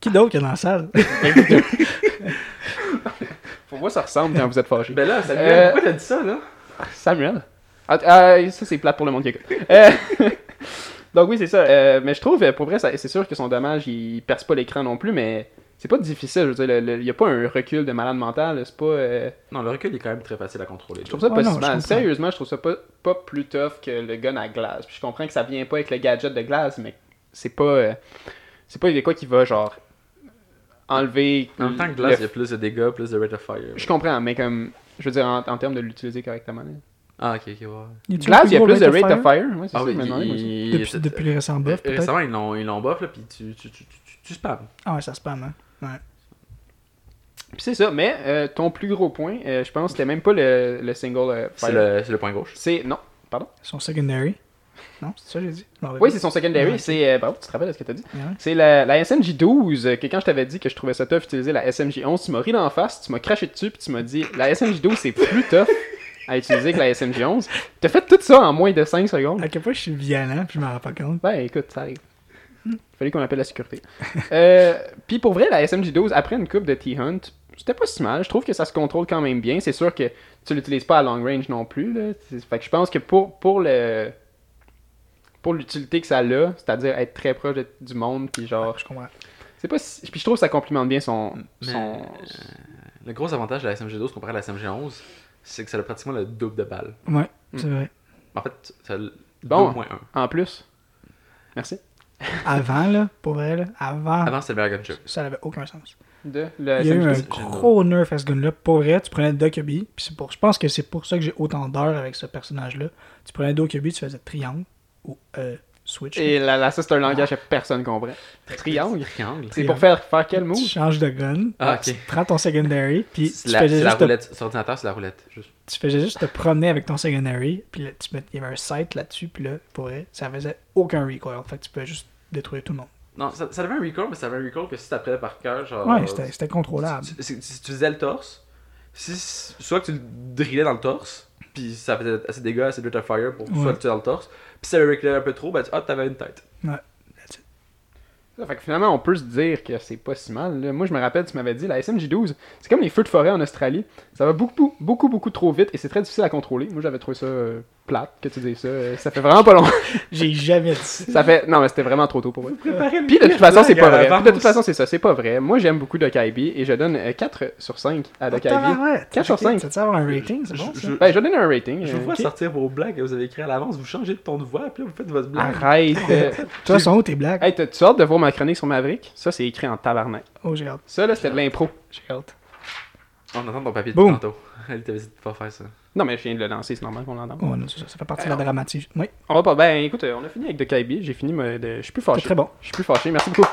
Qui d'autre qu'il y a dans la salle? Pour moi, ça ressemble quand vous êtes fâché. Ben là, Samuel, Euh, pourquoi t'as dit ça, là? Samuel. Ah, ah, ça, c'est plate pour le monde qui écoute. Euh, Donc, oui, c'est ça. Euh, mais je trouve, euh, pour vrai, c'est sûr que son dommage, il perce pas l'écran non plus, mais c'est pas difficile. Je veux dire, il y a pas un recul de malade mental. C'est pas. euh, Non, le recul est quand même très facile à contrôler. Je trouve ça Ouais, pas non, si je mal. comprends. Sérieusement, je trouve ça pas, pas plus tough que le gun à glace. Puis je comprends que ça vient pas avec le gadget de glace, mais c'est pas. euh, c'est pas quoi qui va, genre. enlever. En même temps que glace, il y a plus de dégâts, plus de rate of fire. Je comprends, mais comme. Je veux dire, en, en termes de l'utiliser correctement. là. Ah, ok, ok, ouais. Il y a plus de rate of fire? Ouais, c'est Ah ça, oui, que Depuis, c'est- depuis les récents buffs, euh, peut-être? Récemment, ils l'ont, ils l'ont buff, là, puis tu, tu, tu, tu, tu spams. Ah ouais, ça spam, hein. Ouais. Puis c'est ça, mais euh, ton plus gros point, euh, je pense, c'était même pas le, le single euh, C'est fire. le, c'est le point gauche. C'est. Non, Son secondary. Non, c'est ça que j'ai dit. Oui, c'est son secondary. Ouais. C'est. euh, bravo, tu te rappelles de ce que t'as dit? Ouais. C'est la, la SMJ 12. euh, Que quand je t'avais dit que je trouvais ça tough utiliser la SMJ 11, tu m'as ri d'en face, tu m'as craché dessus, puis tu m'as dit la SMJ 12 c'est plus tough à utiliser que la SMJ 11. T'as fait tout ça en moins de 5 secondes. À quel point je suis violent, puis je m'en rends pas compte. Ben écoute, ça arrive. Fallait qu'on appelle la sécurité. euh, puis pour vrai, la SMJ 12, après une coupe de T-Hunt, c'était pas si mal. Je trouve que ça se contrôle quand même bien. C'est sûr que tu l'utilises pas à long range non plus. Là. Fait que je pense que pour, pour le. Pour l'utilité que ça a, c'est-à-dire être très proche de- du monde, puis genre. Je comprends. C'est pas si... Puis je trouve que ça complimente bien son. Mais, son... euh, le gros avantage de la SMG12 comparé à la SMG11, c'est que ça a pratiquement le double de balles. Ouais, c'est vrai. En fait, ça a le Bon. 2 moins 1. En plus. Merci. Avant, là, pour vrai, là, avant, Avant, c'était le meilleur gunshot. ça n'avait aucun sens. De le Il y a eu un 12. SMG12. gros nerf à ce gun-là. Pour vrai, tu prenais Dokubi, puis c'est pour, je pense que c'est pour ça que j'ai autant d'heures avec ce personnage-là. Tu prenais Dokubi, tu faisais triangle ou euh, switch. Et la, la ça, c'est un langage que personne comprend. Triangle. Triangle. C'est pour faire, faire quel move? Tu changes de gun, Ah, ok. tu prends ton secondary, puis tu la, faisais, c'est la juste roulette. Sur ordinateur, c'est la roulette. Juste. tu faisais juste te promener avec ton secondary, puis là, tu mets- il y avait un sight là-dessus, puis là, pour vrai, ça faisait aucun recoil. Fait que tu pouvais juste détruire tout le monde. Non, ça, ça avait un recall, mais ça avait un recall que si t'apprenais par cœur, genre. Ouais, c'était c'était contrôlable. Si, si- si tu faisais le torse, si, soit que tu le drillais dans le torse, puis ça faisait assez de dégâts, assez de fire pour Ouais. soit le tuer dans le torse, puis si ça reclé un peu trop, ben tu- ah, t'avais une tête. Ça fait que finalement, on peut se dire que c'est pas si mal. là. Moi, je me rappelle, tu m'avais dit, la SMJ12, c'est comme les feux de forêt en Australie. Ça va beaucoup, beaucoup, beaucoup trop vite et c'est très difficile à contrôler. Moi, j'avais trouvé ça euh, plate que tu dises ça. Euh, Ça fait vraiment pas long. J'ai jamais dit ça. ça fait... Non, mais c'était vraiment trop tôt pour moi. Puis de toute façon, c'est pas vrai. Puis de toute façon, c'est ça. C'est pas vrai. Moi, j'aime beaucoup Dokaibi et je donne euh, 4 sur 5 à Dokaibi. Tabarouette. 4 sur Ok, 5. Ça te avoir un rating, c'est bon Je- Ben, je donne un rating. Je euh, vous vois ok. sortir vos blagues que vous avez écrites à l'avance, vous changez de ton de voix, puis là, vous faites votre blague. Arrête. euh. Toi, sont où tes blagues? hey, t'as-tu hâte de voir ma chronique sur Maverick? Ça, c'est écrit en tabarnak. Oh, j'ai hâte. Ça, là, c'était de l'impro. J'ai hâte. On entend ton papier de Boum. tantôt. Elle t'avait dit de pas faire ça. Non, mais je viens de le lancer, c'est normal qu'on l'entende. Oh, non, c'est ça, ça fait partie de la Alors. dramatique. Oui, On va pas. Ben, écoute, euh, on a fini avec Dokaibi. J'ai fini me- de. Je suis plus c'est fâché. très bon. Je suis plus fâché. Merci beaucoup.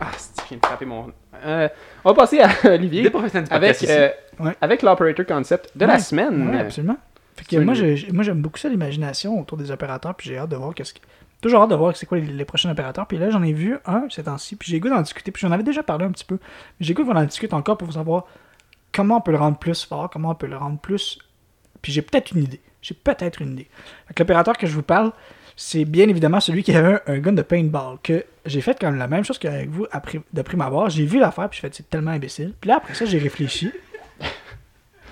Ah, c'est- je viens de frapper mon. Euh, on va passer à Olivier. Des professionnels du avec, podcast ici. euh, Ouais. avec l'operator concept de la Ouais, semaine. Oui, absolument. Fait que C'est moi, une- j'ai- moi, j'aime beaucoup ça, l'imagination autour des opérateurs, puis j'ai hâte de voir qu'est-ce que. Toujours hâte de voir c'est quoi les, les prochains opérateurs. Puis là, j'en ai vu un ces temps-ci, puis j'ai le goût d'en discuter. Puis j'en avais déjà parlé un petit peu. Mais j'ai le goût qu'on en discute encore pour savoir comment on peut le rendre plus fort, comment on peut le rendre plus. Puis j'ai peut-être une idée. J'ai peut-être une idée. L'opérateur que je vous parle, c'est bien évidemment celui qui avait un, un gun de paintball. Que j'ai fait comme la même chose qu'avec vous après, de prime abord. J'ai vu l'affaire, puis j'ai fait c'est tellement imbécile. Puis là, après ça, j'ai réfléchi.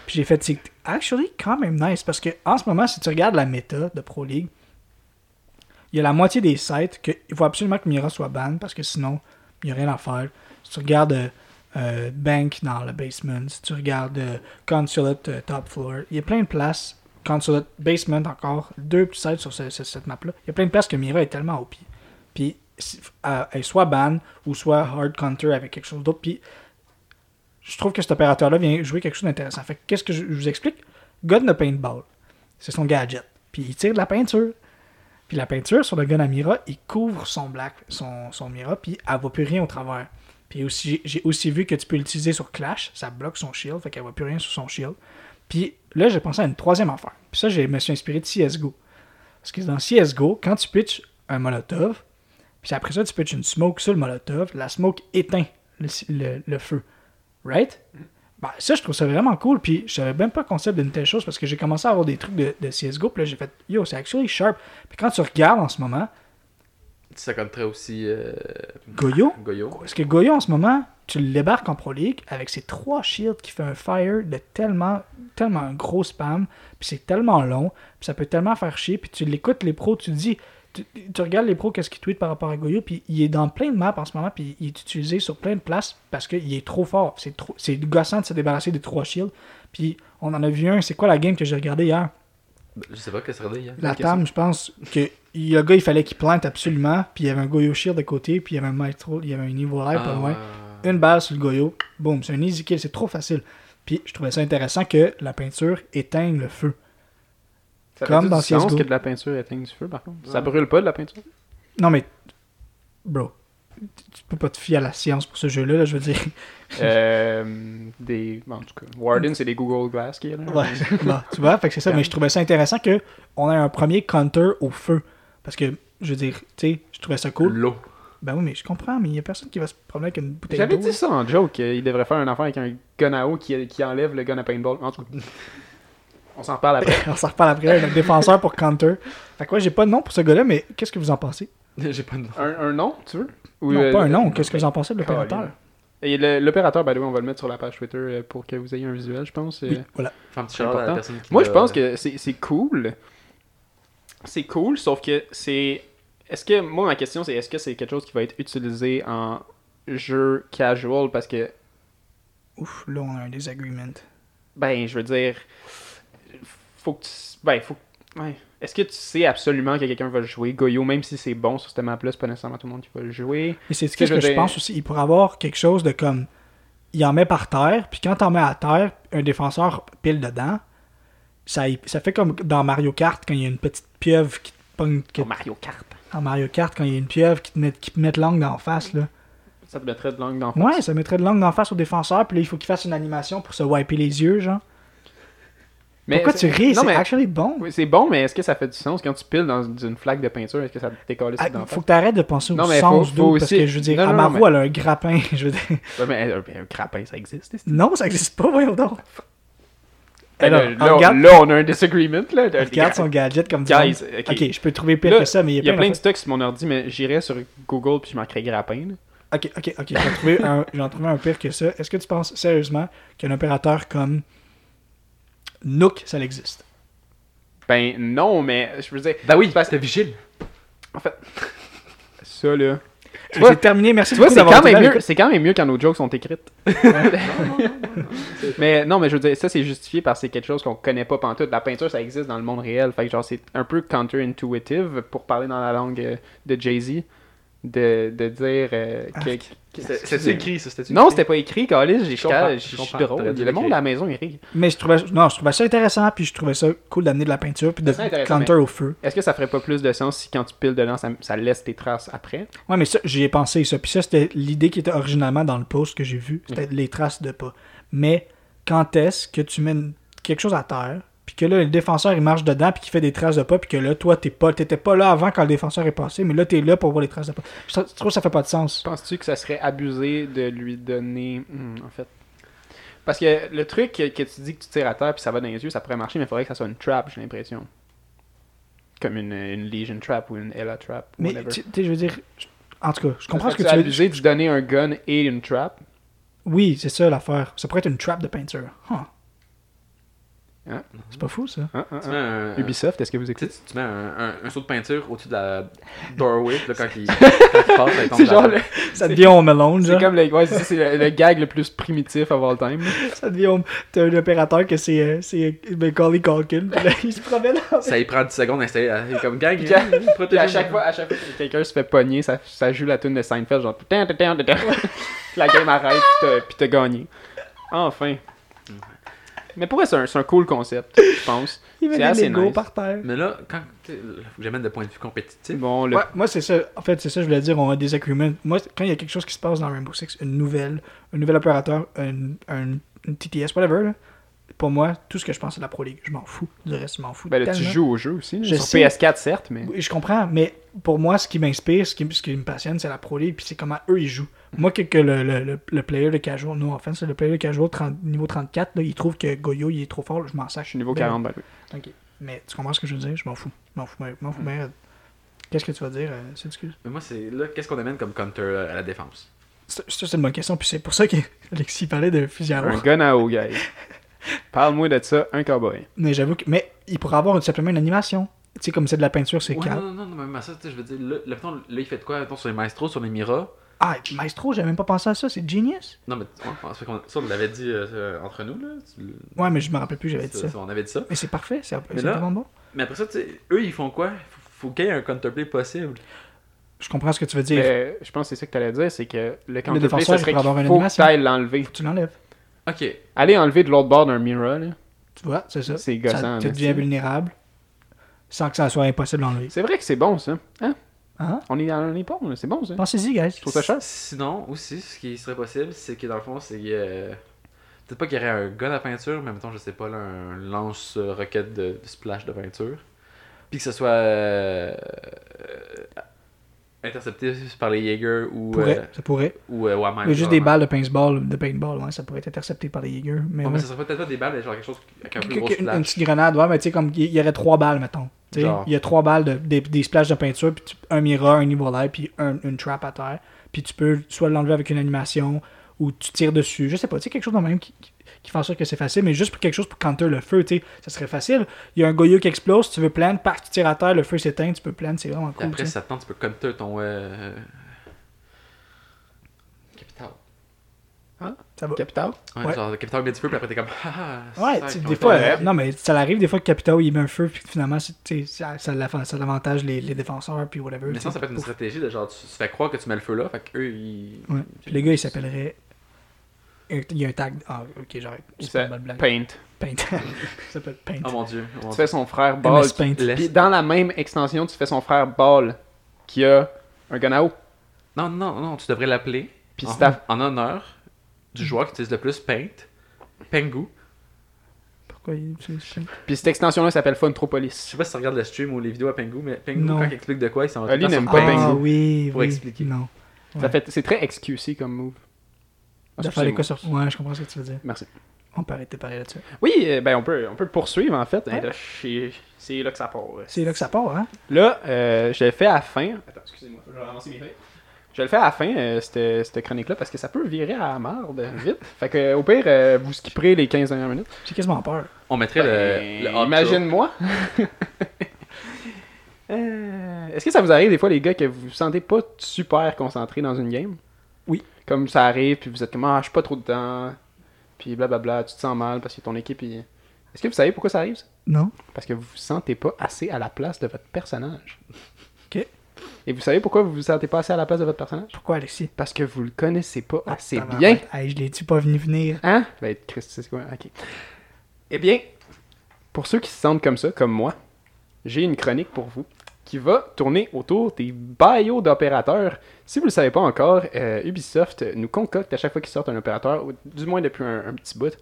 Puis j'ai fait, c'est actually quand même nice parce que en ce moment, si tu regardes la méta de Pro League, il y a la moitié des sites qu'il faut absolument que Mira soit ban parce que sinon, il n'y a rien à faire. Si tu regardes euh, Bank dans le basement, si tu regardes euh, Consulate euh, Top Floor, il y a plein de places. Consulate Basement encore, deux petits sites sur ce- ce- cette map-là. Il y a plein de places que Mira est tellement au pied. Puis elle soit ban ou soit hard counter avec quelque chose d'autre. Puis je trouve que cet opérateur-là vient jouer quelque chose d'intéressant. Fait que qu'est-ce que je, vous explique? Gun de paintball. C'est son gadget. Puis il tire de la peinture. Puis la peinture sur le gun à Mira, il couvre son black, son, son Mira, puis elle voit plus rien au travers. Puis aussi, j'ai aussi vu que tu peux l'utiliser sur Clash, ça bloque son shield, fait qu'elle voit plus rien sur son shield. Puis là, j'ai pensé à une troisième affaire. Puis ça, je me suis inspiré de CSGO. Parce que dans CSGO, quand tu pitches un molotov, puis après ça, tu pitches une smoke sur le molotov, la smoke éteint le, feu. Right? Ben, ça, je trouve ça vraiment cool. Puis je savais même pas le concept d'une telle chose parce que j'ai commencé à avoir des trucs de, de CSGO. Puis là, j'ai fait, yo, c'est actually sharp. Puis quand tu regardes en ce moment, Ça compterait aussi euh, Goyo, Goyo. parce que Goyo en ce moment, tu le débarques en Pro League avec ses trois shields qui fait un fire de tellement, tellement gros spam, puis c'est tellement long, puis ça peut tellement faire chier, puis tu l'écoutes les pros, tu te dis, tu, tu regardes les pros qu'est-ce qu'ils tweetent par rapport à Goyo, puis il est dans plein de maps en ce moment, puis il est utilisé sur plein de places parce qu'il est trop fort, c'est trop, c'est gossant de se débarrasser des trois shields, puis on en a vu un, c'est quoi la game que j'ai regardé hier? Je sais pas que ça serait hier. La table, je pense que le gars, il fallait qu'il plante absolument, puis il y avait un Goyo shield de côté, puis il y avait un Maestro, il y avait un niveau live pas Ah, loin. Une balle sur le Goyo, boum, c'est un easy kill, c'est trop facile. Puis je trouvais ça intéressant que la peinture éteigne le feu. Ça Comme dans CS:GO. que de la peinture éteigne du feu, par contre. Ça Ouais. brûle pas de la peinture? Non mais, bro, tu peux pas te fier à la science pour ce jeu-là, là, je veux dire. euh, des... bon, en tout cas, Warden, c'est des Google Glass qui est là. Ouais, bon, tu vois, fait que c'est ça, mais je trouvais ça intéressant que on a un premier counter au feu. Parce que, je veux dire, tu sais, je trouvais ça cool. L'eau. Ben oui, mais je comprends, mais il y a personne qui va se promener avec une bouteille J'avais dit ça en joke, il devrait faire un affaire avec un gun à eau qui, qui enlève le gun à paintball. En tout cas, on s'en reparle après. On s'en reparle après, notre défenseur pour counter. Fait que ouais, j'ai pas de nom pour ce gars-là, mais qu'est-ce que vous en pensez? J'ai pas de nom. Un, un nom, tu veux? Ou, non, euh, pas un nom, le- qu'est-ce que vous en pensez de l'opérateur? Et le- l'opérateur, by the way, on va le mettre sur la page Twitter euh, pour que vous ayez un visuel, je pense. Oui, Euh, voilà. Fais un petit C'est shout-out à la important. personne qui Moi, l'a- je pense que c'est c'est cool. C'est cool, sauf que c'est. Est-ce que. Moi, ma question, c'est est-ce que c'est quelque chose qui va être utilisé en jeu casual? Parce que, Ouf, là, on a un désagreement. ben, je veux dire. Faut que tu. Ben, faut. Ouais. Est-ce que tu sais absolument que quelqu'un va le jouer? Goyo, même si c'est bon sur cette map-là, c'est pas nécessairement tout le monde qui va le jouer. Et c'est ce que je pense aussi. Il pourrait avoir quelque chose de comme. Il en met par terre, puis quand t'en mets à terre, un défenseur pile dedans. Ça, ça fait comme dans Mario Kart quand il y a une petite pieuvre qui te pogne. que- Pour Mario Kart. En Mario Kart, quand il y a une pieuvre qui te met, qui te met de l'angle d'en face, là. Ça te mettrait de langue dans Ouais, ça mettrait de l'angle d'en face au défenseur, puis là, il faut qu'il fasse une animation pour se wiper les yeux, genre. Pourquoi tu ris? C'est mais. actually bon. Oui, C'est bon, mais est-ce que ça fait du sens? Quand tu piles dans une flaque de peinture Est-ce que ça te décolle Ah, faut que t'arrêtes de penser au Non, mais sens d'eau, faut parce aussi- que je veux dire, Non, non, non, Amaru, mais- elle a un grappin, je veux dire. Ouais, mais euh, un grappin, ça existe. Non, ça existe pas, voyons donc. Ben, Alors, là, là, regarde- là, on a un disagreement. Là, de- Regarde son gadget comme Guys, ça. ok. ok, je peux trouver pire Là, que ça, mais il y a, Il y a plein de de stocks sur mon ordi, mais j'irai sur Google puis je marquerai grappin. là. Ok, ok, ok. J'en trouvé un, j'en trouvais un pire que ça. Est-ce que tu penses sérieusement qu'un opérateur comme Nook, ça existe Ben non, mais je veux dire, Ben oui, Parce- c'était vigile. ça là. Je vois- vais terminer. Merci Tu vois, c'est quand, même là mieux, avec- c'est quand même mieux quand nos jokes sont écrites. mais non, mais je veux dire, ça c'est justifié parce que c'est quelque chose qu'on connaît pas pantoute. La peinture, ça existe dans le monde réel. Fait que genre, c'est un peu counter-intuitive pour parler dans la langue euh, de Jay-Z. De, de dire euh, Ah, que, C'était écrit, ça, c'était Non, c'était pas écrit, Calis. J'ai Je suis drôle. Le monde à la maison, il rit. Mais je trouvais, non, je trouvais ça intéressant, puis je trouvais ça cool d'amener de la peinture, puis de C'est counter au feu. Est-ce que ça ferait pas plus de sens si quand tu piles dedans, ça, ça laisse tes traces après? Ouais, mais ça, j'y ai pensé, ça. Puis ça, c'était l'idée qui était originalement dans le post que j'ai vu. C'était les traces de pas. Mais quand est-ce que tu mets quelque chose à terre, puis que là, le défenseur, il marche dedans, puis qu'il fait des traces de pas, puis que là, toi, t'es pas, t'étais pas là avant quand le défenseur est passé, mais là, t'es là pour voir les traces de pas. Je trou- je trouve que ça fait pas de sens. Penses-tu que ça serait abusé de lui donner. Hmm, en fait? Parce que le truc que, que tu dis que tu tires à terre puis ça va dans les yeux, ça pourrait marcher, mais il faudrait que ça soit une trap, j'ai l'impression. Comme une, une Legion trap ou une Ella trap. Mais, tu sais, je veux dire, en tout cas, je comprends ce que tu veux abusé de lui donner un gun et une trap? Oui, c'est ça l'affaire. Ça pourrait être une trap de peinture. Huh. Hein? C'est pas fou, ça. Hein, hein, Tu hein. mets un, Ubisoft, est-ce que vous écoutez tu mets un, un, un saut de peinture au-dessus de la doorway, là, quand il, quand il passe, genre le- Ça devient Home Alone, C'est comme le, ouais, c'est le, le gag le plus primitif of all time. Ça devient Home... T'as un opérateur que c'est euh, c'est euh, Macaulay Culkin, puis là, il se promène. Ça y prend 10 secondes il est comme Puis à- Puis à chaque fois, à chaque fois que quelqu'un se fait pogner, ça, ça joue la tune de Seinfeld, genre. La game arrête, puis t'as- puis t'as gagné. Enfin. Mais pour vrai, c'est un, c'est un cool concept, je pense. Il met C'est des assez Legos nice. par terre. Mais là, quand. Faut que j'amène de point de vue compétitif. Bon, le... Ouais, moi, c'est ça. En fait, c'est ça, je voulais dire, on a des agreements. Moi, quand il y a quelque chose qui se passe dans Rainbow Six, une nouvelle, un nouvel opérateur, un, un, une TTS, whatever, là, pour moi, tout ce que je pense, c'est la Pro League. Je m'en fous. Du reste, je m'en fous. ben, là, tu joues au jeu aussi. Je Sur sais. PS4, certes, mais. Oui, je comprends, mais pour moi, ce qui m'inspire, ce qui, ce qui me passionne, c'est la Pro League, puis c'est comment eux, ils jouent. Moi, que, que le, le, le, le player de casual, non, enfin, c'est le player de casual 30 niveau 34, là, il trouve que Goyo, il est trop fort, là, je m'en sache. Je suis niveau Ben, 40, ben oui. Ok. Mais tu comprends ce que je veux dire? Je m'en fous. Je m'en fous, mais- je m'en fous, mais... Qu'est-ce que tu vas dire, euh, c'est excuse? Mais moi, c'est là, qu'est-ce qu'on amène comme counter euh, à la défense? Ça, c'est une bonne question, puis c'est pour ça qu'Alexis parlait de fusil à Un gun à eau, guys. Parle-moi de ça, un cowboy. Mais j'avoue que... Mais il pourrait avoir simplement une animation. Tu sais, comme c'est de la peinture, c'est Ouais, calme. non, non, non, mais même à ça, tu sais, je veux dire, là, là, là, il fait de quoi mettons, sur les maestros, sur les Mira Ah, Maestro, j'avais même pas pensé à ça, c'est genius. Non, mais ouais, ça, on l'avait dit euh, entre nous, là. Tu- Ouais, mais je me rappelle plus, j'avais dit ça. On avait dit ça. Mais c'est parfait, c'est vraiment bon. Mais après ça, tu sais, eux, ils font quoi? Faut, faut qu'il y ait un counterplay possible. Je comprends ce que tu veux dire. Mais je pense que c'est ça que tu allais dire, c'est que le counterplay, défenseur, ça serait il avoir une faut que animation. t'ailles l'enlever. Tu l'enlèves. Ok. Aller enlever de l'autre bord d'un mirror, là. Tu vois, c'est ça. C'est gossant, Ça, tu deviens vulnérable sans que ça soit impossible d'enlever. C'est vrai que c'est bon, ça. Hein? Hein? On est, on est bon, là. c'est bon, ça. Pensez-y, guys. Je trouve ça cher. Sinon, aussi, ce qui serait possible, c'est que dans le fond, c'est. euh, Peut-être pas qu'il y aurait un gun à peinture, mais mettons, je sais pas, là, un lance-roquette de, de splash de peinture. Puis que ce soit euh, euh, intercepté par les Jaeger ou, Pourrait, euh, ça pourrait. ou euh, y a juste des genre. balles de paintball, de paintball, ouais, ça pourrait être intercepté par les Jaeger. Mais Ouais, ouais. mais ça serait peut-être pas des balles, mais genre quelque chose avec un plus gros Quelque- une, petite grenade, ouais, mais tu sais, comme il y aurait trois balles, mettons. Tu sais, Genre. Il y a trois balles, de, des, des splashes de peinture, puis tu- un mirror, un niveau light, puis un- une trap à terre. Puis tu peux soit l'enlever avec une animation, ou tu tires dessus. Je sais pas, tu sais, quelque chose de même qui, qui, qui fait en sorte que c'est facile, mais juste pour quelque chose pour counter le feu, tu sais, ça serait facile. Il y a un goyeux qui explose, tu veux plante, paf, tu tires à terre, le feu s'éteint, tu peux plante, c'est vraiment cool. après, ça te tente, tu peux counter ton. Euh... Capital. Ça va. Capital? Ouais, Ouais. genre Capital met du feu, puis après t'es comme. Ah, ah, Ouais, ça, des fois, euh, non, mais ça arrive des fois que Capitao il met un feu, puis finalement, ça, ça, l'av- ça l'avantage les, les défenseurs, puis whatever. Mais sais, ça peut être une stratégie de genre, tu, tu fais croire que tu mets le feu là, fait qu'eux, ils. Ouais. Puis le gars, il s'appellerait. Il y a un tag. Ah, ok, j'arrête. C'est pas C'est une bonne blague. Paint. Paint. il s'appelle Paint. Oh mon dieu. oh mon Tu dieu. fais son frère Ball. MS Paint. Laisse- Puis dans la même extension, tu fais son frère Ball qui a un gun à eau. Non, non, non, tu devrais l'appeler Puis en, ta- en honneur du joueur qui utilise le plus Paint, Pengu. Pourquoi il utilise Puis cette extension-là s'appelle Je Funtropolis. sais pas si tu regardes le stream ou les vidéos à Pengu, mais Pengu, Non. quand il explique de quoi, il s'en va temps n'aime pas Pengu. Ah Pengu. oui, Pour oui. expliquer. Non. Ça Ouais. fait, c'est très XQC comme move. Ah, Ça fait quoi excusez-moi. sur. Ouais, je comprends ce que tu veux dire. Merci. On peut arrêter de parler là-dessus. Oui, euh, ben on peut, on peut le poursuivre en fait. Ouais. Et là, c'est- là que ça part. C'est là que ça part, hein? Là, euh, je le fais à la fin. Attends, excusez-moi, je vais ramasser mes feuilles. Je le fais à la fin, euh, cette, cette chronique-là, parce que ça peut virer à la marde vite. Fait que, au pire, euh, vous skipperez les 15 dernières minutes. J'ai quasiment peur. On mettrait Ben, le, le outro. Imagine-moi. Euh, Est-ce que ça vous arrive des fois, les gars, que vous vous sentez pas super concentré dans une game? Oui. Comme ça arrive, puis vous êtes comme, ah, je suis pas trop dedans. Puis blablabla, tu te sens mal parce que ton équipe. il- Est-ce que vous savez pourquoi ça arrive ça? Non Parce que vous vous sentez pas assez à la place de votre personnage. Ok. Et vous savez pourquoi vous vous sentez pas assez à la place de votre personnage? Pourquoi, Alexis? Parce que vous le connaissez pas assez Tabarnak. bien. Hey, je l'ai-tu pas venu venir? Hein? Ben, Christ, c'est quoi? Ok. Eh bien, pour ceux qui se sentent comme ça, comme moi, j'ai une chronique pour vous qui va tourner autour des bios d'opérateurs. Si vous ne le savez pas encore, euh, Ubisoft nous concocte à chaque fois qu'ils sortent un opérateur, ou du moins depuis un, un petit bout,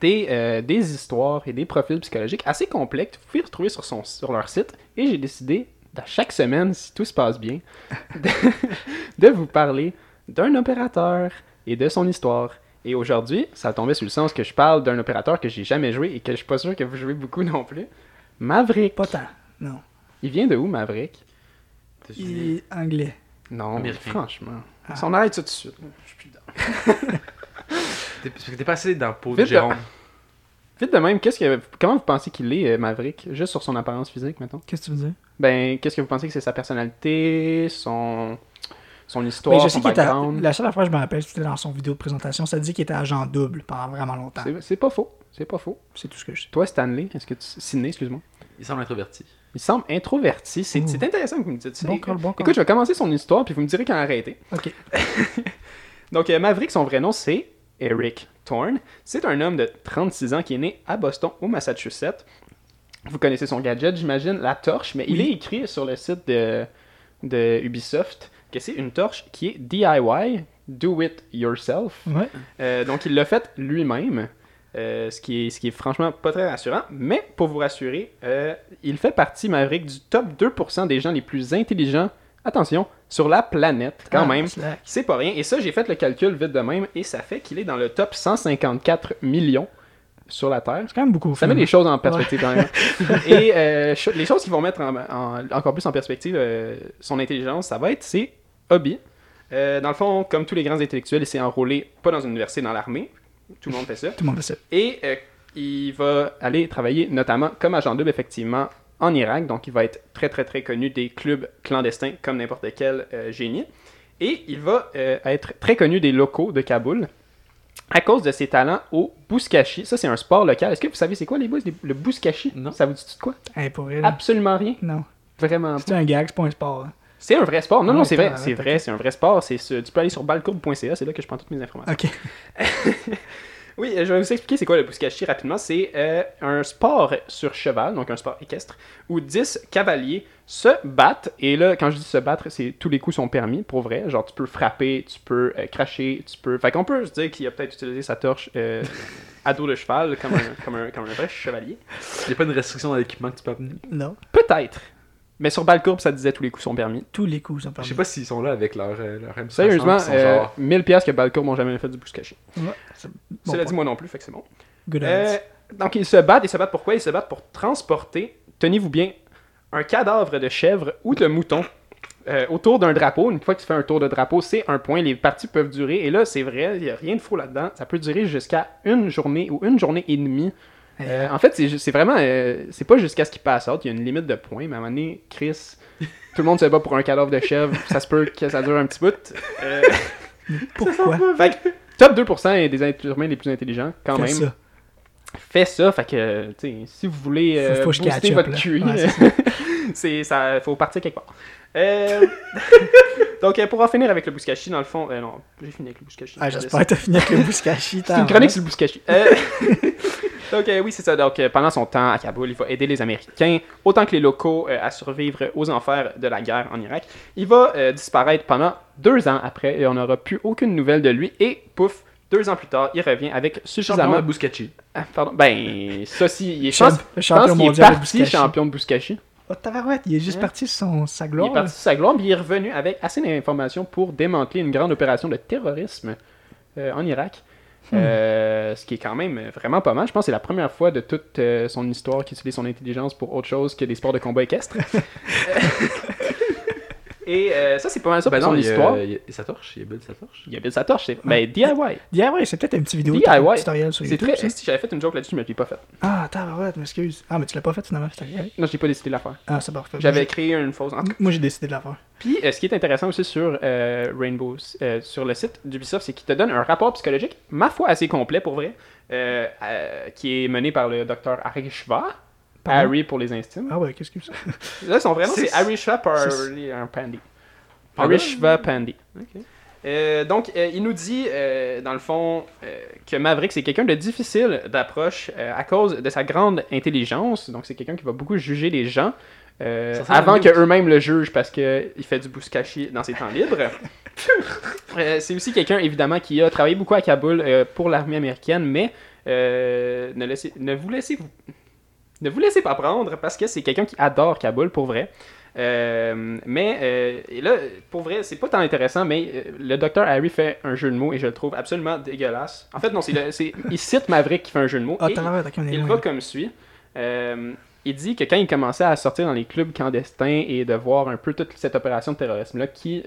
des, euh, des histoires et des profils psychologiques assez complexes. que Vous pouvez retrouver sur, son, sur leur site. Et j'ai décidé, à chaque semaine, si tout se passe bien, de, de vous parler d'un opérateur et de son histoire. Et aujourd'hui, ça tombait sur le sens que je parle d'un opérateur que j'ai jamais joué et que je suis pas sûr que vous jouez beaucoup non plus. Maverick. Pas tant. Non. Il vient de où, Maverick? Il est anglais. Non, Américain. franchement. Ah. On arrête ça tout de suite, je suis plus dedans. T'es- Parce que t'es pas assez dans le pot de Vite, Jérôme. Vite de même, qu'est-ce que, comment vous pensez qu'il est, euh, Maverick? Juste sur son apparence physique, mettons. Qu'est-ce que tu veux dire? Ben, qu'est-ce que vous pensez que c'est sa personnalité, son, son histoire, Ben, je son sais qu'il était. background La seule fois que je me rappelle, c'était dans son vidéo de présentation. Ça dit qu'il était agent double pendant vraiment longtemps. C'est- pas faux. C'est pas faux. C'est tout ce que je sais. Toi, Stanley, est-ce que tu. Sidney, excuse-moi. Il semble introverti. Il semble introverti. C'est intéressant que vous me dites ça. Bon call, bon call. Écoute, je vais commencer son histoire, puis vous me direz quand arrêter. Ok. Donc, euh, Maverick, son vrai nom, c'est Eric Thorne. C'est un homme de 36 ans qui est né à Boston, au Massachusetts. Vous connaissez son gadget, j'imagine, la torche, mais il est écrit sur le site de, de Ubisoft que c'est une torche qui est DIY, Do It Yourself. Ouais. Euh, donc, il l'a fait lui-même, euh, ce, qui est, ce qui est franchement pas très rassurant. Mais pour vous rassurer, euh, il fait partie, Maverick, du top 2% des gens les plus intelligents, attention, sur la planète, quand Ah, même. C'est pas rien. Et ça, j'ai fait le calcul vite de même, et ça fait qu'il est dans le top 154 millions sur la Terre. C'est quand même beaucoup. Ça met les choses en perspective quand même. Et euh, les choses qui vont mettre en- en- encore plus en perspective euh, son intelligence, ça va être ses hobbies. Euh, dans le fond, comme tous les grands intellectuels, il s'est enrôlé pas dans une université, dans l'armée. Tout le monde fait ça. Tout le monde le sait. Et il va aller travailler notamment comme agent double, effectivement, en Irak. Donc, il va être très, très, très connu des clubs clandestins comme n'importe quel génie. Et il va être très connu des locaux de Kaboul à cause de ses talents au bouskashi. Ça, c'est un sport local. Est-ce que vous savez c'est quoi, les boys, le bouskashi Non. Ça vous dit de quoi? Hey, pour là. Absolument rien. Non. Vraiment C'est un gag, c'est pas un sport. hein. C'est un vrai sport. Non, Ah non, c'est vrai. C'est vrai, c'est un vrai sport. C'est Tu peux aller sur balcourbe.ca, c'est là que je prends toutes mes informations. Ok. Oui, euh, je vais vous expliquer c'est quoi le Bouskashi rapidement. C'est euh, un sport sur cheval, donc un sport équestre, où 10 cavaliers se battent. Et là, quand je dis se battre, c'est tous les coups sont permis, pour vrai. Genre, tu peux frapper, tu peux euh, cracher, tu peux... Fait qu'on peut se dire qu'il a peut-être utilisé sa torche euh, à dos de cheval, comme un, comme un, comme un vrai chevalier. Il n'y a pas une restriction dans l'équipement que tu peux amener? Non. Peut-être. Mais sur Balcourbe, ça disait tous les coups sont permis. Tous les coups sont Je permis. sais pas s'ils sont là avec leur, euh, leur M60. Sérieusement, ils sont euh, genre- 1000 pièces que Balcourbe m'ont jamais fait du. Ouais, c'est bon Cela point. dit, moi non plus, fait que c'est bon. Good Euh, donc, ils se battent. Ils se battent pourquoi Ils se battent pour transporter, tenez-vous bien, un cadavre de chèvre ou de mouton euh, autour d'un drapeau. Une fois que tu fais un tour de drapeau, c'est un point. Les parties peuvent durer. Et là, c'est vrai, il n'y a rien de faux là-dedans. Ça peut durer jusqu'à une journée ou une journée et demie. Euh, en fait, c'est vraiment. euh, c'est pas jusqu'à ce qu'il passe out. Il y a une limite de points. Mais à un moment donné, Chris, tout le monde se bat pour un cadavre de chèvre. ça se peut que ça dure un petit bout. Euh, Pourquoi? fait que top 2% est des êtres humains les plus intelligents, quand Fais même ça. fait ça. Fait que, tu sais, si vous voulez euh, Faut- faut que je booster votre. QI, Ouais, ça, faut partir quelque part. Euh, Donc, pour en finir avec le Bouskashi, dans le fond, euh, non, j'ai fini avec le Bouskashi. Ah, j'espère que t'as fini avec le Bouskashi. C'est une chronique sur le Bouskashi. Euh, Donc, euh, oui, c'est ça. Donc, euh, pendant son temps à Kaboul, il va aider les Américains, autant que les locaux, euh, à survivre aux enfers de la guerre en Irak. Il va euh, disparaître pendant deux ans après et on n'aura plus aucune nouvelle de lui. Et pouf, deux ans plus tard, il revient avec Champion suffisamment de Bouskachi. ah, pardon. Ben, ça, si, il est, je Champ- pense, le je champion pense qu'il est mondial de parti Bouskashi. champion de Bouskashi. Oh, tabarouette, il est juste Hein? parti sur son, sa Il gloire. est parti sur sa gloire, puis il est revenu avec assez d'informations pour démanteler une grande opération de terrorisme euh, en Irak. Hmm. Euh, ce qui est quand même vraiment pas mal. Je pense que c'est la première fois de toute euh, son histoire qu'il utilise son intelligence pour autre chose que des sports de combat équestres. Et euh, ça, c'est pas mal ça Ben pour non, son il y a- histoire. il a sa torche, il y a build sa torche. Il y avait sa torche. c'est- Ben, DIY. Ouais, c'est peut-être une petite vidéo DIY. tutoriel sur C'est YouTube. très. ça. Si j'avais fait une joke là-dessus, mais je l'ai pas fait. Ah, tabarouette, m'excuse. Ah, mais tu l'as pas fait finalement, c'est. Non, j'ai pas décidé de la faire. Ah, c'est parfait. J'avais créé une fausse. en tout j'ai- Moi, j'ai décidé de la faire. Puis, euh, ce qui est intéressant aussi sur euh, Rainbow, euh, sur le site d'Ubisoft, c'est qu'il te donne un rapport psychologique, ma foi, assez complet pour vrai, euh, euh, qui est mené par le docteur Harry. Pardon? Harry pour les intimes. Ah, ouais, qu'est-ce que c'est Là, son vrai nom, c'est C'est- Harry Shva par c'est- un Pandy. Pardon? Harry Shva Pandy. Ok. Euh, donc, euh, il nous dit, euh, dans le fond, euh, que Maverick, c'est quelqu'un de difficile d'approche euh, à cause de sa grande intelligence. Donc, c'est quelqu'un qui va beaucoup juger les gens euh, avant qu'eux-mêmes le jugent parce qu'il fait du bouskashi dans ses temps libres. Euh, c'est aussi quelqu'un, évidemment, qui a travaillé beaucoup à Kaboul euh, pour l'armée américaine, mais euh, ne, laissez, ne vous laissez vous... Ne vous laissez pas prendre parce que c'est quelqu'un qui adore Kaboul pour vrai. Euh, mais euh, et là, pour vrai, c'est pas tant intéressant, mais euh, le docteur Harry fait un jeu de mots et je le trouve absolument dégueulasse. En fait, non, c'est il cite Maverick qui fait un jeu de mots. Ah, et il va comme suit. Il dit que quand il commençait à sortir dans les clubs clandestins et de voir un peu toute cette opération de terrorisme-là qui,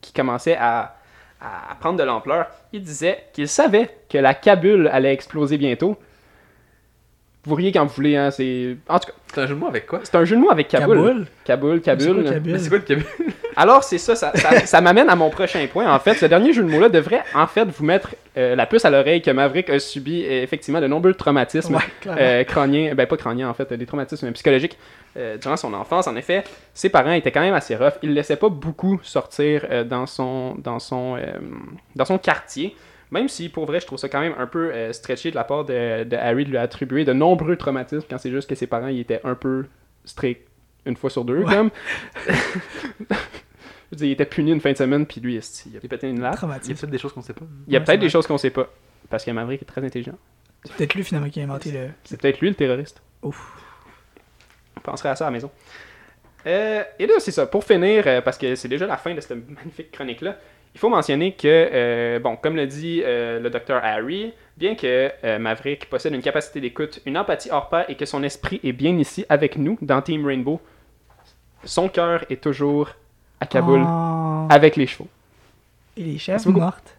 qui commençait à, à prendre de l'ampleur, il disait qu'il savait que la Kabylie allait exploser bientôt. Vous riez quand vous voulez, hein, c'est... En tout cas, C'est un jeu de mots avec quoi? c'est un jeu de mots avec Kaboul. Kaboul? Kaboul, C'est quoi, Kaboul. Kaboul? Mais c'est quoi le Kabylie Alors, c'est ça, ça, ça, ça m'amène à mon prochain point. En fait, ce dernier jeu de mots-là devrait, en fait, vous mettre euh, la puce à l'oreille que Maverick a subi, euh, effectivement, de nombreux traumatismes Ouais, euh, crâniens, ben pas crâniens, en fait, des traumatismes psychologiques euh, durant son enfance. En effet, ses parents étaient quand même assez rough. Il ne laissait pas beaucoup sortir euh, dans, son, dans, son, euh, dans son quartier. Même si, pour vrai, je trouve ça quand même un peu euh, stretché de la part de, de Harry de lui attribuer de nombreux traumatismes quand c'est juste que ses parents ils étaient un peu stricts une fois sur deux, Ouais. comme. Je veux dire, il était puni une fin de semaine, puis lui, il a pété une latte? Il y a peut-être des choses qu'on sait pas. Il y a Ouais, peut-être des choses qu'on sait pas. Parce que Maverick est très intelligent. C'est peut-être lui finalement qui a inventé le. C'est peut-être lui le terroriste. Ouf. On penserait à ça à la maison. Euh, et là, c'est ça. Pour finir, euh, parce que c'est déjà la fin de cette magnifique chronique-là, il faut mentionner que, euh, bon, comme le dit euh, le docteur Harry, bien que euh, Maverick possède une capacité d'écoute, une empathie hors pair et que son esprit est bien ici avec nous dans Team Rainbow, son cœur est toujours à Kaboul Oh. avec les chevaux. Et les beaucoup. mortes.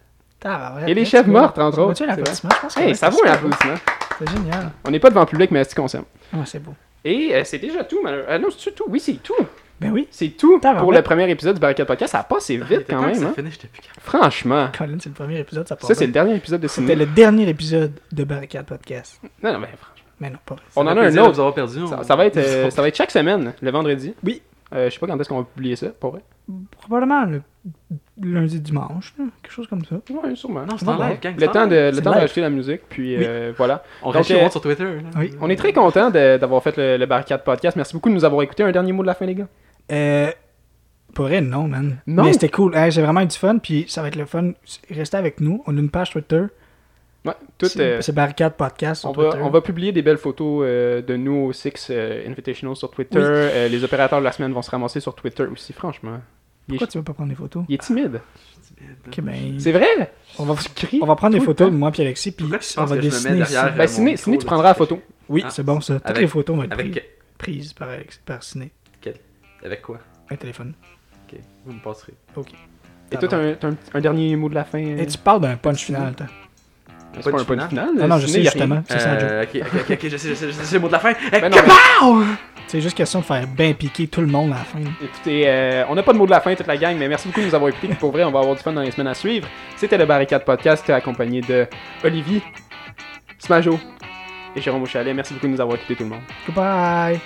Et les go. mortes, entre autres, va-tu un c'est applaudissement? Je pense que Hey, ouais, ça vaut un applaudissement. C'est génial. On n'est pas devant le public, mais c'est conscient. Ah, c'est beau. Et c'est déjà tout, malheureusement. Euh, non, c'est tout? Oui, c'est tout. Ben oui. C'est tout pour le premier épisode du Barricade Podcast. Ça a passé vite quand même. Ça hein. finit, j'étais plus. Franchement. Colin, c'est le premier épisode, ça c'est le dernier épisode de C'était le dernier épisode de Barricade Podcast. Non, non, mais franchement. Mais non, pas vrai. On en a un autre. avoir perdu. Ça, ça va être, euh, ça va être chaque semaine, le vendredi. Oui. Euh, je sais pas quand est-ce qu'on va publier ça, pour vrai. Probablement le lundi, dimanche, là, quelque chose comme ça. Ouais, sûrement. Non, c'est On en va live, gang. Le temps de, le temps d'ajouter la musique, puis Oui. euh, voilà. On Donc, euh, moi sur Twitter. là. Oui. On est très content d'avoir fait le, le Barricade Podcast. Merci beaucoup de nous avoir écouté. Un dernier mot de la fin, les gars? Euh, pour vrai, non, man. Non? Mais c'était cool. Hey, J'ai vraiment eu du fun, puis ça va être le fun. Restez avec nous. On a une page Twitter. Ouais, tout, C'est euh, Barricade Podcast sur on, va, Twitter. on va publier des belles photos euh, de nous au Six euh, Invitational sur Twitter. Oui. Euh, les opérateurs de la semaine vont se ramasser sur Twitter aussi, franchement. Pourquoi tu veux pas prendre des photos? il est timide. Ok, ben. C'est vrai! On va crier. On va prendre des tout le photos temps. moi et Alexis, puis Pourquoi tu on penses va que je me mets dessiner derrière, euh, Ben, mon Ciné, micro, Ciné, tu là, prendras la photo. Oui, Ah. c'est bon ça. Toutes Avec- les photos vont être prises, Avec, prises par, Alex- par Ciné. avec quoi? Un téléphone. Ok, vous me passerez. Et toi, t'as un, t'as un, un dernier mot de la fin? euh? Et tu parles d'un punch final, toi. C'est pas un Punch final? Ah non, je sais justement. C'est ça, Joe. Euh, ok, ok, ok, ok, je sais, je sais, je sais le mot de la fin. Eh, Ben non, kapow! C'est juste question de faire bien piquer tout le monde à la fin. Écoutez, euh, on n'a pas de mot de la fin, toute la gang, mais merci beaucoup de nous avoir écoutés. Pour vrai, on va avoir du fun dans les semaines à suivre. C'était le Barricade Podcast accompagné de Olivier, Smajo et Jérôme Auchalet. Merci beaucoup de nous avoir écoutés, tout le monde. Goodbye!